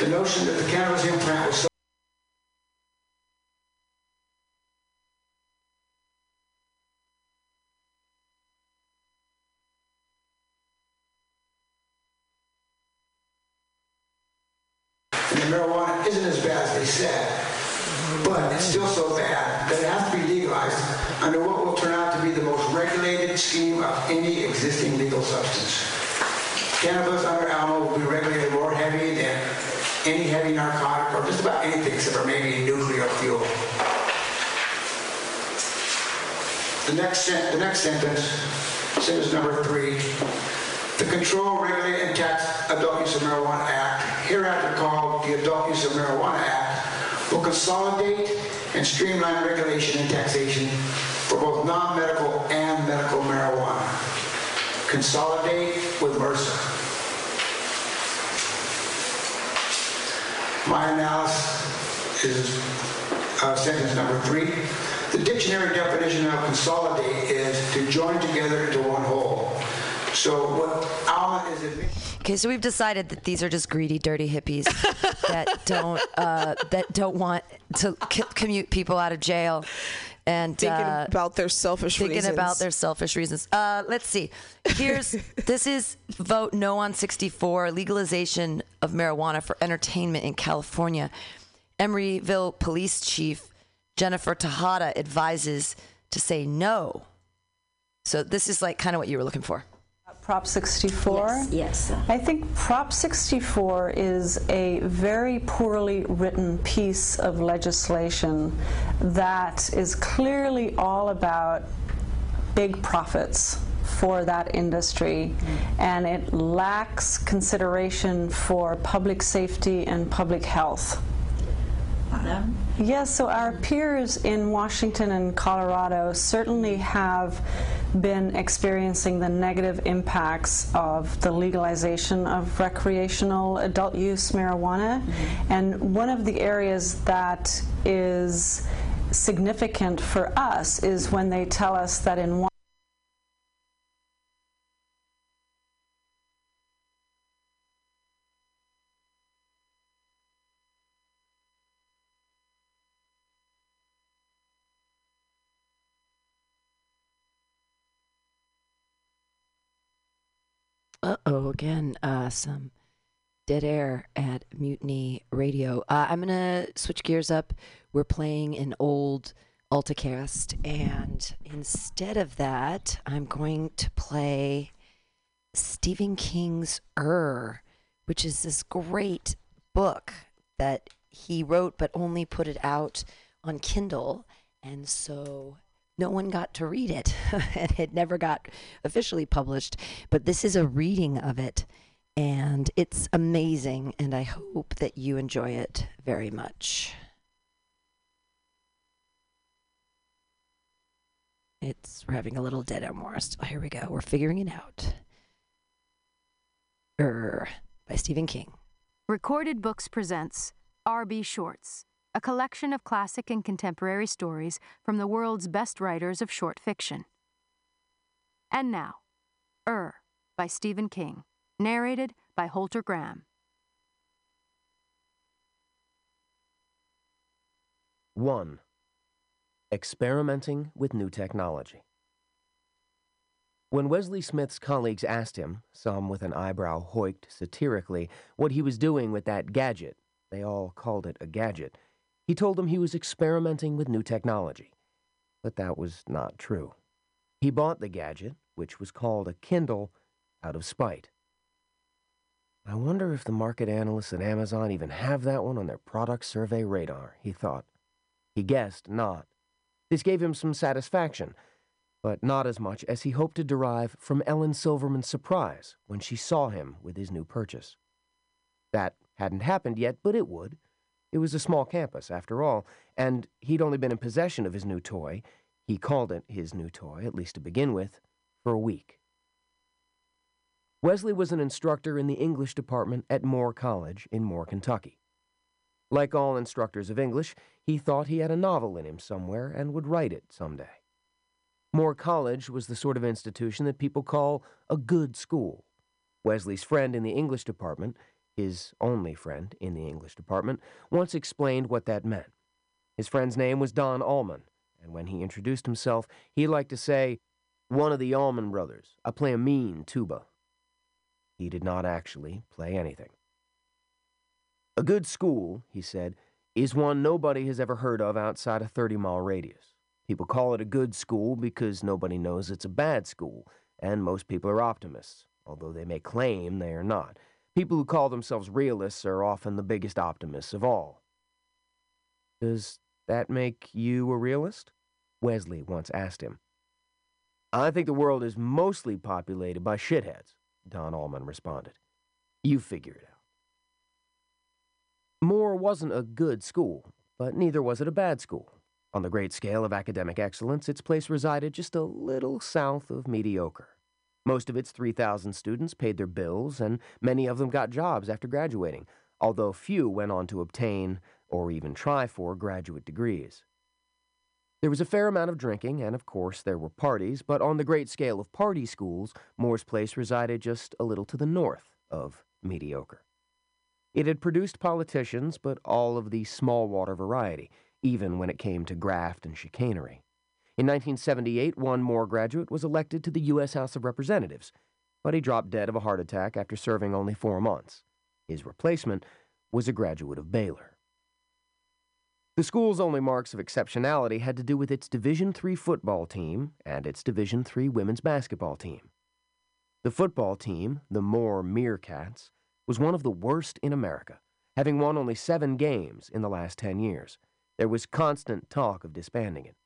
The notion that the cannabis implant was so and the marijuana isn't as bad as they said, but it's still so bad that it has to be legalized under what will turn out to be the most regulated scheme of any existing legal substance. Cannabis under AUMA will be regulated more heavy than any heavy narcotic or just about anything except for maybe nuclear fuel. The next, the next sentence, sentence number three, the Control, Regulate, and Tax Adult Use of Marijuana Act, hereafter called the Adult Use of Marijuana Act, will consolidate and streamline regulation and taxation for both non-medical and medical marijuana. Consolidate with MRSA. My analysis is uh, sentence number three. The dictionary definition of consolidate is to join together into one whole. So what AUMA is admitting. Okay, so we've decided that these are just greedy, dirty hippies that don't uh, that don't want to c- commute people out of jail and Thinking uh, about their selfish thinking reasons. about their selfish reasons. Uh, let's see. Here's this is vote no on 64 legalization of marijuana for entertainment in California. Emeryville Police Chief Jennifer Tejada advises to say no. So this is like kind of what you were looking for. Prop 64? Yes. I think Prop 64 is a very poorly written piece of legislation that is clearly all about big profits for that industry, and it lacks consideration for public safety and public health. Them? Yes, so our peers in Washington and Colorado certainly have been experiencing the negative impacts of the legalization of recreational adult use marijuana. Mm-hmm. And one of the areas that is significant for us is when they tell us that in Uh oh, again, uh, some dead air at Mutiny Radio. Uh, I'm going to switch gears up. We're playing an old AltaCast, and instead of that, I'm going to play Stephen King's Ur, which is this great book that he wrote but only put it out on Kindle. And so no one got to read it and it never got officially published. But this is a reading of it and it's amazing. And I hope that you enjoy it very much. It's we're having a little dead air more. Still, here we go. We're figuring it out. Er, by Stephen King. Recorded Books presents R.B. Shorts a collection of classic and contemporary stories from the world's best writers of short fiction. And now, Ur by Stephen King, narrated by Holter Graham. 1. Experimenting with new technology. When Wesley Smith's colleagues asked him, some with an eyebrow hoiked satirically, what he was doing with that gadget, they all called it a gadget, he told them he was experimenting with new technology. But that was not true. He bought the gadget, which was called a Kindle, out of spite. I wonder if the market analysts at Amazon even have that one on their product survey radar, he thought. He guessed not. This gave him some satisfaction, but not as much as he hoped to derive from Ellen Silverman's surprise when she saw him with his new purchase. That hadn't happened yet, but it would. It was a small campus, after all, and he'd only been in possession of his new toy, he called it his new toy, at least to begin with, for a week. Wesley was an instructor in the English department at Moore College in Moore, Kentucky. Like all instructors of English, he thought he had a novel in him somewhere and would write it someday. Moore College was the sort of institution that people call a good school. Wesley's friend in the English department his only friend in the English department, once explained what that meant. His friend's name was Don Allman, and when he introduced himself, he liked to say, One of the Allman brothers. I play a mean tuba. He did not actually play anything. A good school, he said, is one nobody has ever heard of outside a 30 mile radius. People call it a good school because nobody knows it's a bad school, and most people are optimists, although they may claim they are not. People who call themselves realists are often the biggest optimists of all. Does that make you a realist? Wesley once asked him. I think the world is mostly populated by shitheads, Don Allman responded. You figure it out. Moore wasn't a good school, but neither was it a bad school. On the great scale of academic excellence, its place resided just a little south of mediocre. Most of its 3,000 students paid their bills, and many of them got jobs after graduating, although few went on to obtain or even try for graduate degrees. There was a fair amount of drinking, and of course there were parties, but on the great scale of party schools, Moore's Place resided just a little to the north of mediocre. It had produced politicians, but all of the small water variety, even when it came to graft and chicanery. In 1978, one Moore graduate was elected to the U.S. House of Representatives, but he dropped dead of a heart attack after serving only four months. His replacement was a graduate of Baylor. The school's only marks of exceptionality had to do with its Division III football team and its Division III women's basketball team. The football team, the Moore Meerkats, was one of the worst in America, having won only seven games in the last ten years. There was constant talk of disbanding it.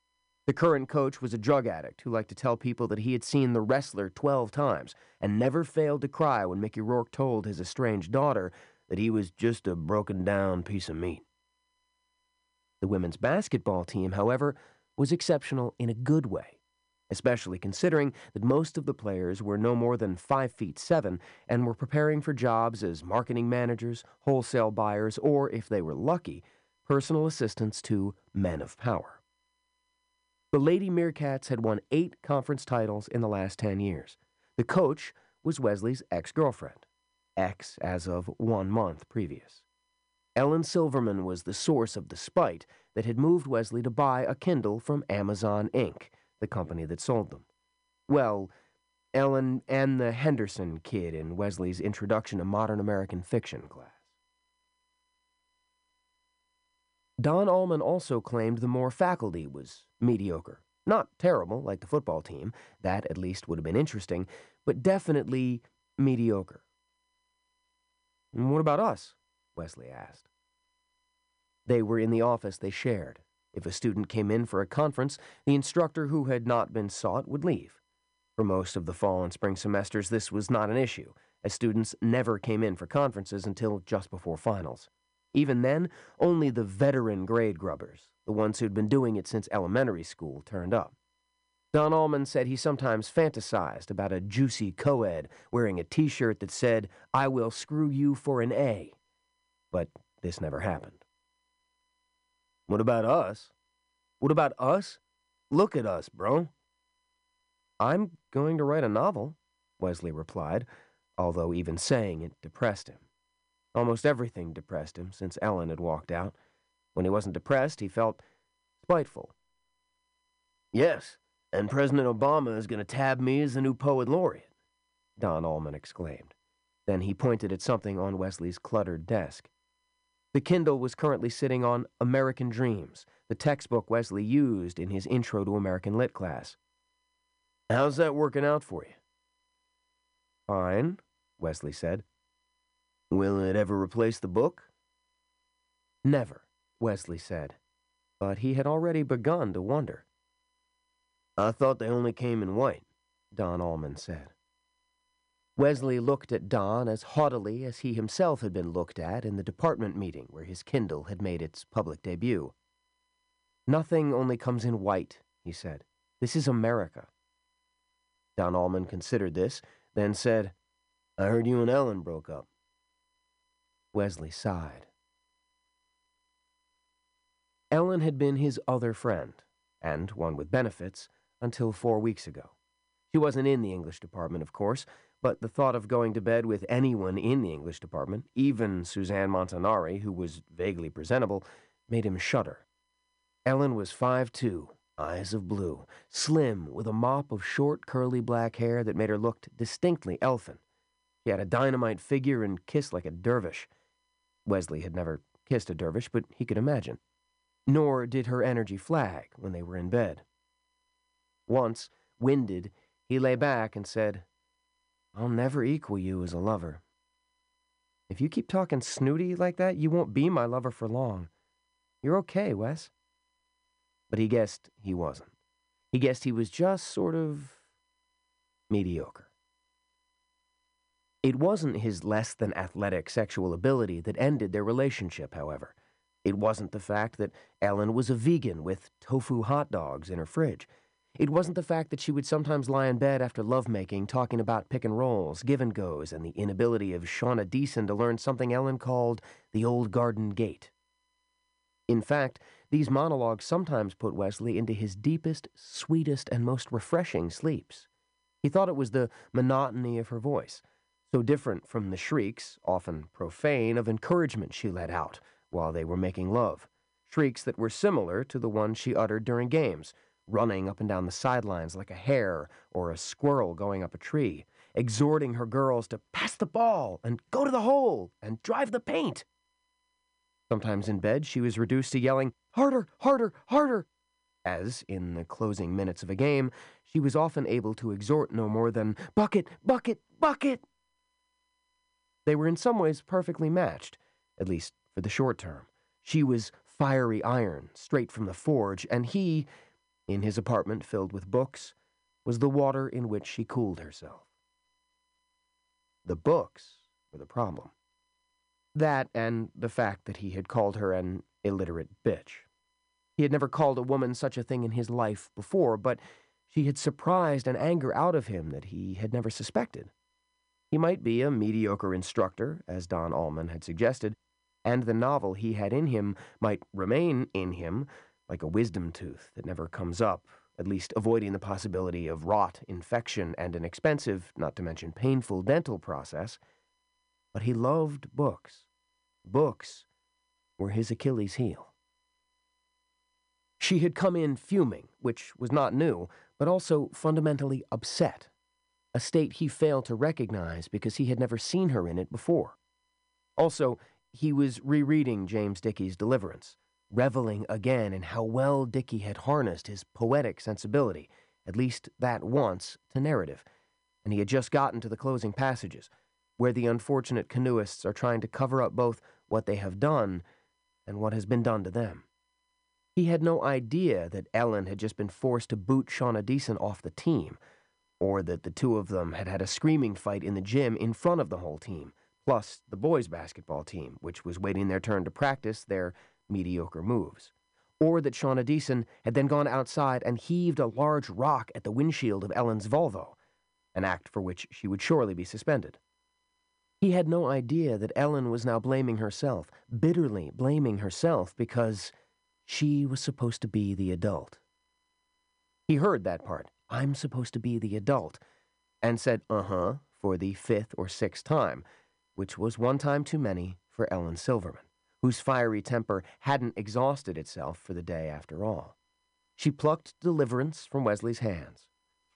The current coach was a drug addict who liked to tell people that he had seen the wrestler 12 times and never failed to cry when Mickey Rourke told his estranged daughter that he was just a broken down piece of meat. The women's basketball team, however, was exceptional in a good way, especially considering that most of the players were no more than 5 feet 7 and were preparing for jobs as marketing managers, wholesale buyers, or, if they were lucky, personal assistants to men of power. The Lady Meerkats had won eight conference titles in the last 10 years. The coach was Wesley's ex girlfriend, ex as of one month previous. Ellen Silverman was the source of the spite that had moved Wesley to buy a Kindle from Amazon Inc., the company that sold them. Well, Ellen and the Henderson kid in Wesley's Introduction to Modern American Fiction class. Don Allman also claimed the Moore faculty was mediocre. Not terrible, like the football team, that at least would have been interesting, but definitely mediocre. And what about us? Wesley asked. They were in the office they shared. If a student came in for a conference, the instructor who had not been sought would leave. For most of the fall and spring semesters, this was not an issue, as students never came in for conferences until just before finals. Even then, only the veteran grade grubbers, the ones who'd been doing it since elementary school, turned up. Don Allman said he sometimes fantasized about a juicy co-ed wearing a t-shirt that said, I will screw you for an A. But this never happened. What about us? What about us? Look at us, bro. I'm going to write a novel, Wesley replied, although even saying it depressed him. Almost everything depressed him since Ellen had walked out. When he wasn't depressed, he felt spiteful. Yes, and President Obama is going to tab me as the new poet laureate, Don Allman exclaimed. Then he pointed at something on Wesley's cluttered desk. The Kindle was currently sitting on American Dreams, the textbook Wesley used in his Intro to American Lit class. How's that working out for you? Fine, Wesley said. Will it ever replace the book? Never, Wesley said, but he had already begun to wonder. I thought they only came in white, Don Allman said. Wesley looked at Don as haughtily as he himself had been looked at in the department meeting where his Kindle had made its public debut. Nothing only comes in white, he said. This is America. Don Allman considered this, then said, I heard you and Ellen broke up. Wesley sighed. Ellen had been his other friend, and one with benefits, until four weeks ago. She wasn't in the English department, of course, but the thought of going to bed with anyone in the English department, even Suzanne Montanari, who was vaguely presentable, made him shudder. Ellen was five-two, eyes of blue, slim, with a mop of short, curly black hair that made her look distinctly elfin. She had a dynamite figure and kissed like a dervish. Wesley had never kissed a dervish, but he could imagine. Nor did her energy flag when they were in bed. Once, winded, he lay back and said, I'll never equal you as a lover. If you keep talking snooty like that, you won't be my lover for long. You're okay, Wes. But he guessed he wasn't. He guessed he was just sort of mediocre. It wasn't his less than athletic sexual ability that ended their relationship, however. It wasn't the fact that Ellen was a vegan with tofu hot dogs in her fridge. It wasn't the fact that she would sometimes lie in bed after lovemaking talking about pick and rolls, give and goes, and the inability of Shauna Deason to learn something Ellen called the old garden gate. In fact, these monologues sometimes put Wesley into his deepest, sweetest, and most refreshing sleeps. He thought it was the monotony of her voice, so different from the shrieks, often profane, of encouragement she let out while they were making love, shrieks that were similar to the ones she uttered during games, running up and down the sidelines like a hare or a squirrel going up a tree, exhorting her girls to pass the ball and go to the hole and drive the paint. Sometimes in bed, she was reduced to yelling, harder, harder, harder, as, in the closing minutes of a game, she was often able to exhort no more than, bucket, bucket, bucket. They were in some ways perfectly matched, at least for the short term. She was fiery iron, straight from the forge, and he, in his apartment filled with books, was the water in which she cooled herself. The books were the problem. That and the fact that he had called her an illiterate bitch. He had never called a woman such a thing in his life before, but she had surprised an anger out of him that he had never suspected. He might be a mediocre instructor, as Don Allman had suggested, and the novel he had in him might remain in him like a wisdom tooth that never comes up, at least avoiding the possibility of rot, infection, and an expensive, not to mention painful, dental process. But he loved books. Books were his Achilles' heel. She had come in fuming, which was not new, but also fundamentally upset, a state he failed to recognize because he had never seen her in it before. Also, he was rereading James Dickey's Deliverance, reveling again in how well Dickey had harnessed his poetic sensibility, at least that once, to narrative, and he had just gotten to the closing passages, where the unfortunate canoeists are trying to cover up both what they have done and what has been done to them. He had no idea that Ellen had just been forced to boot Shauna Deason off the team, or that the two of them had had a screaming fight in the gym in front of the whole team, plus the boys' basketball team, which was waiting their turn to practice their mediocre moves. Or that Shauna Deason had then gone outside and heaved a large rock at the windshield of Ellen's Volvo, an act for which she would surely be suspended. He had no idea that Ellen was now blaming herself, bitterly blaming herself, because she was supposed to be the adult. He heard that part, I'm supposed to be the adult, and said, uh huh, for the fifth or sixth time, which was one time too many for Ellen Silverman, whose fiery temper hadn't exhausted itself for the day after all. She plucked deliverance from Wesley's hands,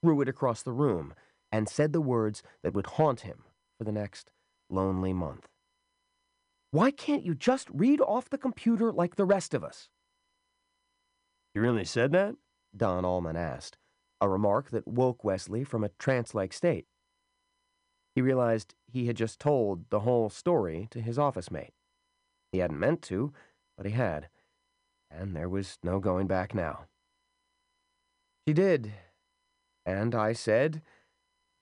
threw it across the room, and said the words that would haunt him for the next lonely month. Why can't you just read off the computer like the rest of us? You really said that? Don Allman asked, a remark that woke Wesley from a trance like state. He realized he had just told the whole story to his office mate. He hadn't meant to, but he had, and there was no going back now. She did, and I said,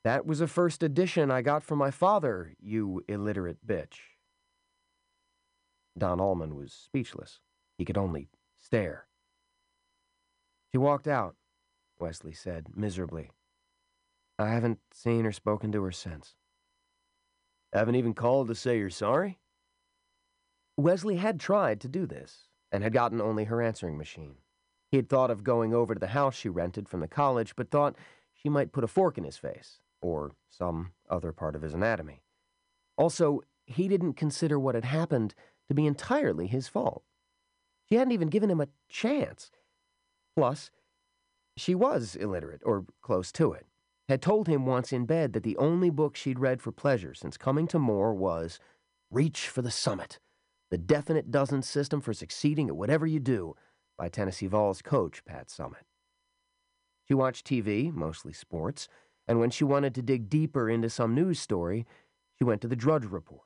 That was a first edition I got from my father, you illiterate bitch. Don Allman was speechless. He could only stare. She walked out, Wesley said miserably. I haven't seen or spoken to her since. Haven't even called to say you're sorry? Wesley had tried to do this, and had gotten only her answering machine. He had thought of going over to the house she rented from the college, but thought she might put a fork in his face, or some other part of his anatomy. Also, he didn't consider what had happened to be entirely his fault. She hadn't even given him a chance. Plus, she was illiterate, or close to it. Had told him once in bed that the only book she'd read for pleasure since coming to Moore was Reach for the Summit, the definite dozen system for succeeding at whatever you do by Tennessee Vols coach Pat Summitt. She watched TV, mostly sports, and when she wanted to dig deeper into some news story, she went to the Drudge Report.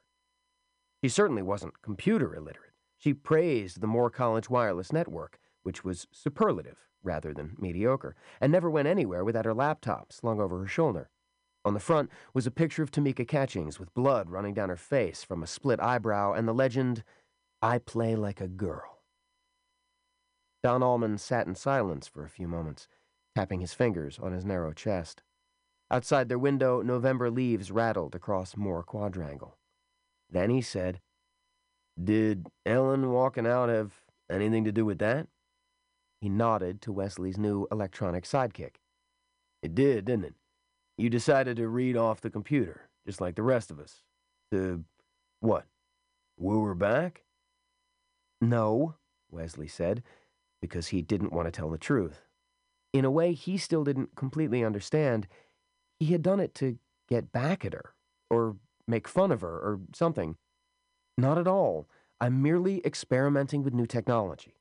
She certainly wasn't computer illiterate. She praised the Moore College Wireless Network, which was superlative rather than mediocre, and never went anywhere without her laptop slung over her shoulder. On the front was a picture of Tamika Catchings with blood running down her face from a split eyebrow and the legend, I play like a girl. Don Allman sat in silence for a few moments, tapping his fingers on his narrow chest. Outside their window, November leaves rattled across Moore Quadrangle. Then he said, Did Ellen walking out have anything to do with that? He nodded to Wesley's new electronic sidekick. It did, didn't it? You decided to read off the computer, just like the rest of us. To what? Woo her back? No, Wesley said, because he didn't want to tell the truth. In a way he still didn't completely understand. He had done it to get back at her, or make fun of her, or something. Not at all. I'm merely experimenting with new technology.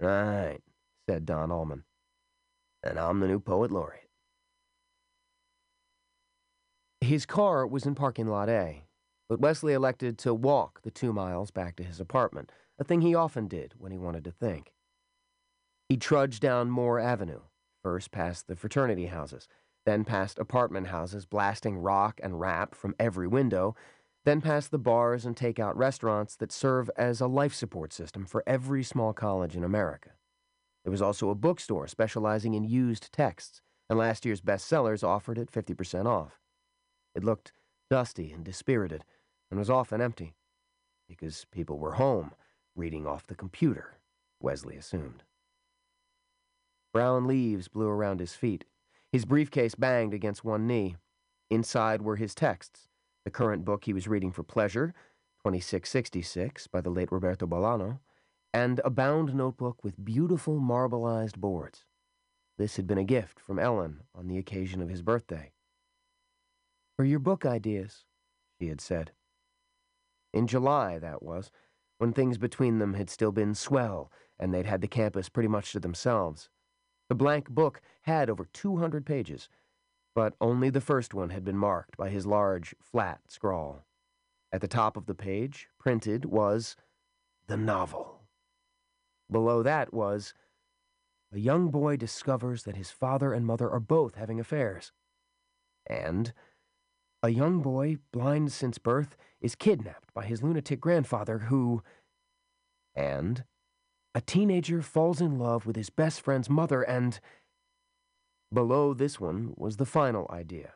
Right, said Don Allman. And I'm the new poet laureate. His car was in parking lot A, but Wesley elected to walk the two miles back to his apartment, a thing he often did when he wanted to think. He trudged down Moore Avenue, first past the fraternity houses, then past apartment houses blasting rock and rap from every window, then past the bars and takeout restaurants that serve as a life support system for every small college in America. There was also a bookstore specializing in used texts, and last year's bestsellers offered it 50% off. It looked dusty and dispirited, and was often empty, because people were home, reading off the computer, Wesley assumed. Brown leaves blew around his feet. His briefcase banged against one knee. Inside were his texts, the current book he was reading for pleasure, 2666 by the late Roberto Bolano, and a bound notebook with beautiful marbleized boards. This had been a gift from Ellen on the occasion of his birthday. For your book ideas, she had said. In July, that was, when things between them had still been swell and they'd had the campus pretty much to themselves. The blank book had over 200 pages, but only the first one had been marked by his large, flat scrawl. At the top of the page, printed, was the novel. Below that was A young boy discovers that his father and mother are both having affairs. And A young boy, blind since birth, is kidnapped by his lunatic grandfather who. And A teenager falls in love with his best friend's mother and. Below this one was the final idea,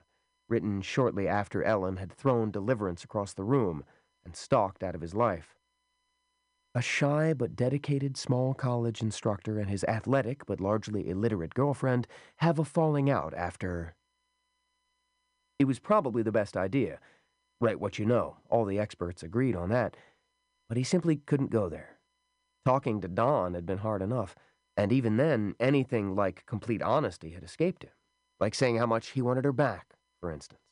written shortly after Ellen had thrown deliverance across the room and stalked out of his life. A shy but dedicated small college instructor and his athletic but largely illiterate girlfriend have a falling out after. It was probably the best idea. Write what you know. All the experts agreed on that. But he simply couldn't go there. Talking to Don had been hard enough, and even then, anything like complete honesty had escaped him, like saying how much he wanted her back, for instance.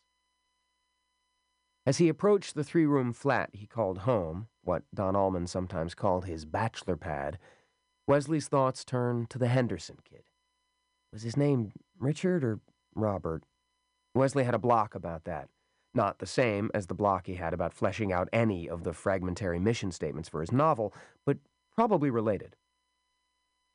As he approached the three room flat he called home, what Don Allman sometimes called his bachelor pad, Wesley's thoughts turned to the Henderson kid. Was his name Richard or Robert? Wesley had a block about that. Not the same as the block he had about fleshing out any of the fragmentary mission statements for his novel, but probably related.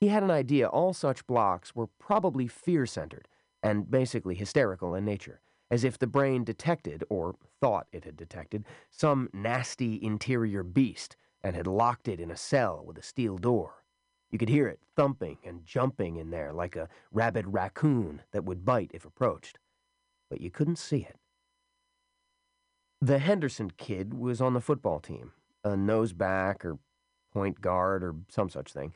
He had an idea all such blocks were probably fear centered and basically hysterical in nature as if the brain detected, or thought it had detected, some nasty interior beast and had locked it in a cell with a steel door. You could hear it thumping and jumping in there like a rabid raccoon that would bite if approached, but you couldn't see it. The Henderson kid was on the football team, a noseback or point guard or some such thing,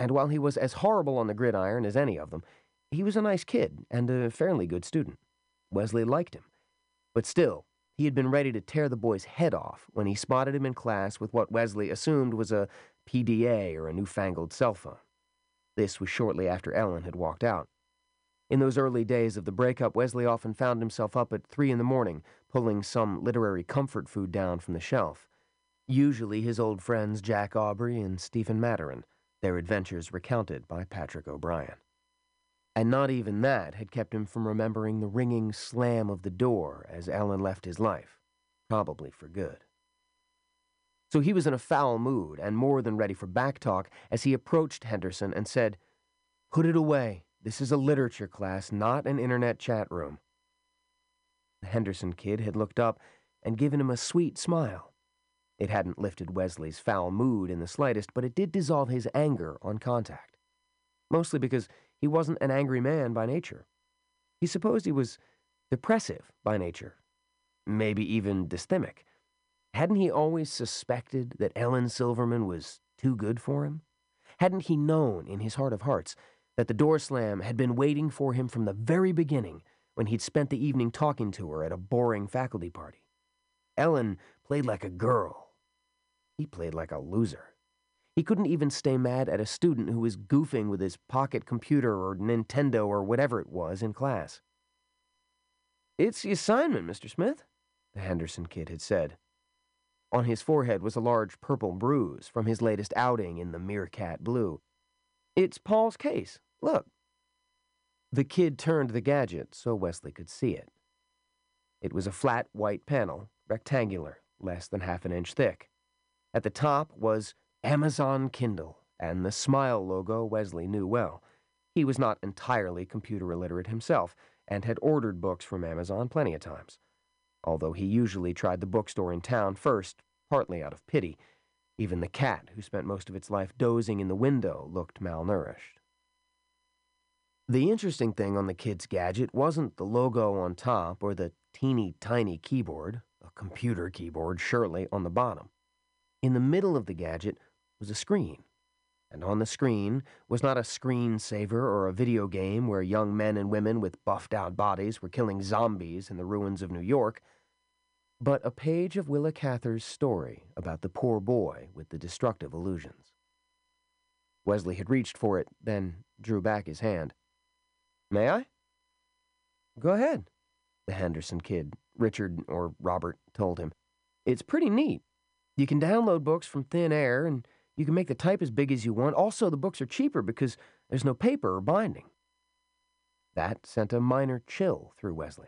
and while he was as horrible on the gridiron as any of them, he was a nice kid and a fairly good student. Wesley liked him. But still, he had been ready to tear the boy's head off when he spotted him in class with what Wesley assumed was a PDA or a newfangled cell phone. This was shortly after Ellen had walked out. In those early days of the breakup, Wesley often found himself up at three in the morning, pulling some literary comfort food down from the shelf. Usually his old friends Jack Aubrey and Stephen Maturin, their adventures recounted by Patrick O'Brian and not even that had kept him from remembering the ringing slam of the door as Alan left his life, probably for good. So he was in a foul mood and more than ready for backtalk as he approached Henderson and said, Put it away. This is a literature class, not an internet chat room. The Henderson kid had looked up and given him a sweet smile. It hadn't lifted Wesley's foul mood in the slightest, but it did dissolve his anger on contact. Mostly because he wasn't an angry man by nature. He supposed he was depressive by nature, maybe even dysthymic. Hadn't he always suspected that Ellen Silverman was too good for him? Hadn't he known in his heart of hearts that the door slam had been waiting for him from the very beginning when he'd spent the evening talking to her at a boring faculty party? Ellen played like a girl. He played like a loser. He couldn't even stay mad at a student who was goofing with his pocket computer or Nintendo or whatever it was in class. It's the assignment, Mr. Smith, the Henderson kid had said. On his forehead was a large purple bruise from his latest outing in the meerkat blue. It's Paul's case. Look. The kid turned the gadget so Wesley could see it. It was a flat white panel, rectangular, less than half an inch thick. At the top was Amazon Kindle, and the Smile logo Wesley knew well. He was not entirely computer illiterate himself, and had ordered books from Amazon plenty of times. although he usually tried the bookstore in town first, partly out of pity. Even the cat, who spent most of its life dozing in the window, looked malnourished. The interesting thing on the kid's gadget wasn't the logo on top or the teeny tiny keyboard, a computer keyboard surely, on the bottom. In the middle of the gadget was a screen. And on the screen was not a screensaver or a video game where young men and women with buffed out bodies were killing zombies in the ruins of New York, but a page of Willa Cather's story about the poor boy with the destructive illusions. Wesley had reached for it, then drew back his hand. May I? Go ahead, the Henderson kid, Richard or Robert, told him. It's pretty neat. You can download books from thin air, and you can make the type as big as you want. Also, the books are cheaper because there's no paper or binding. That sent a minor chill through Wesley.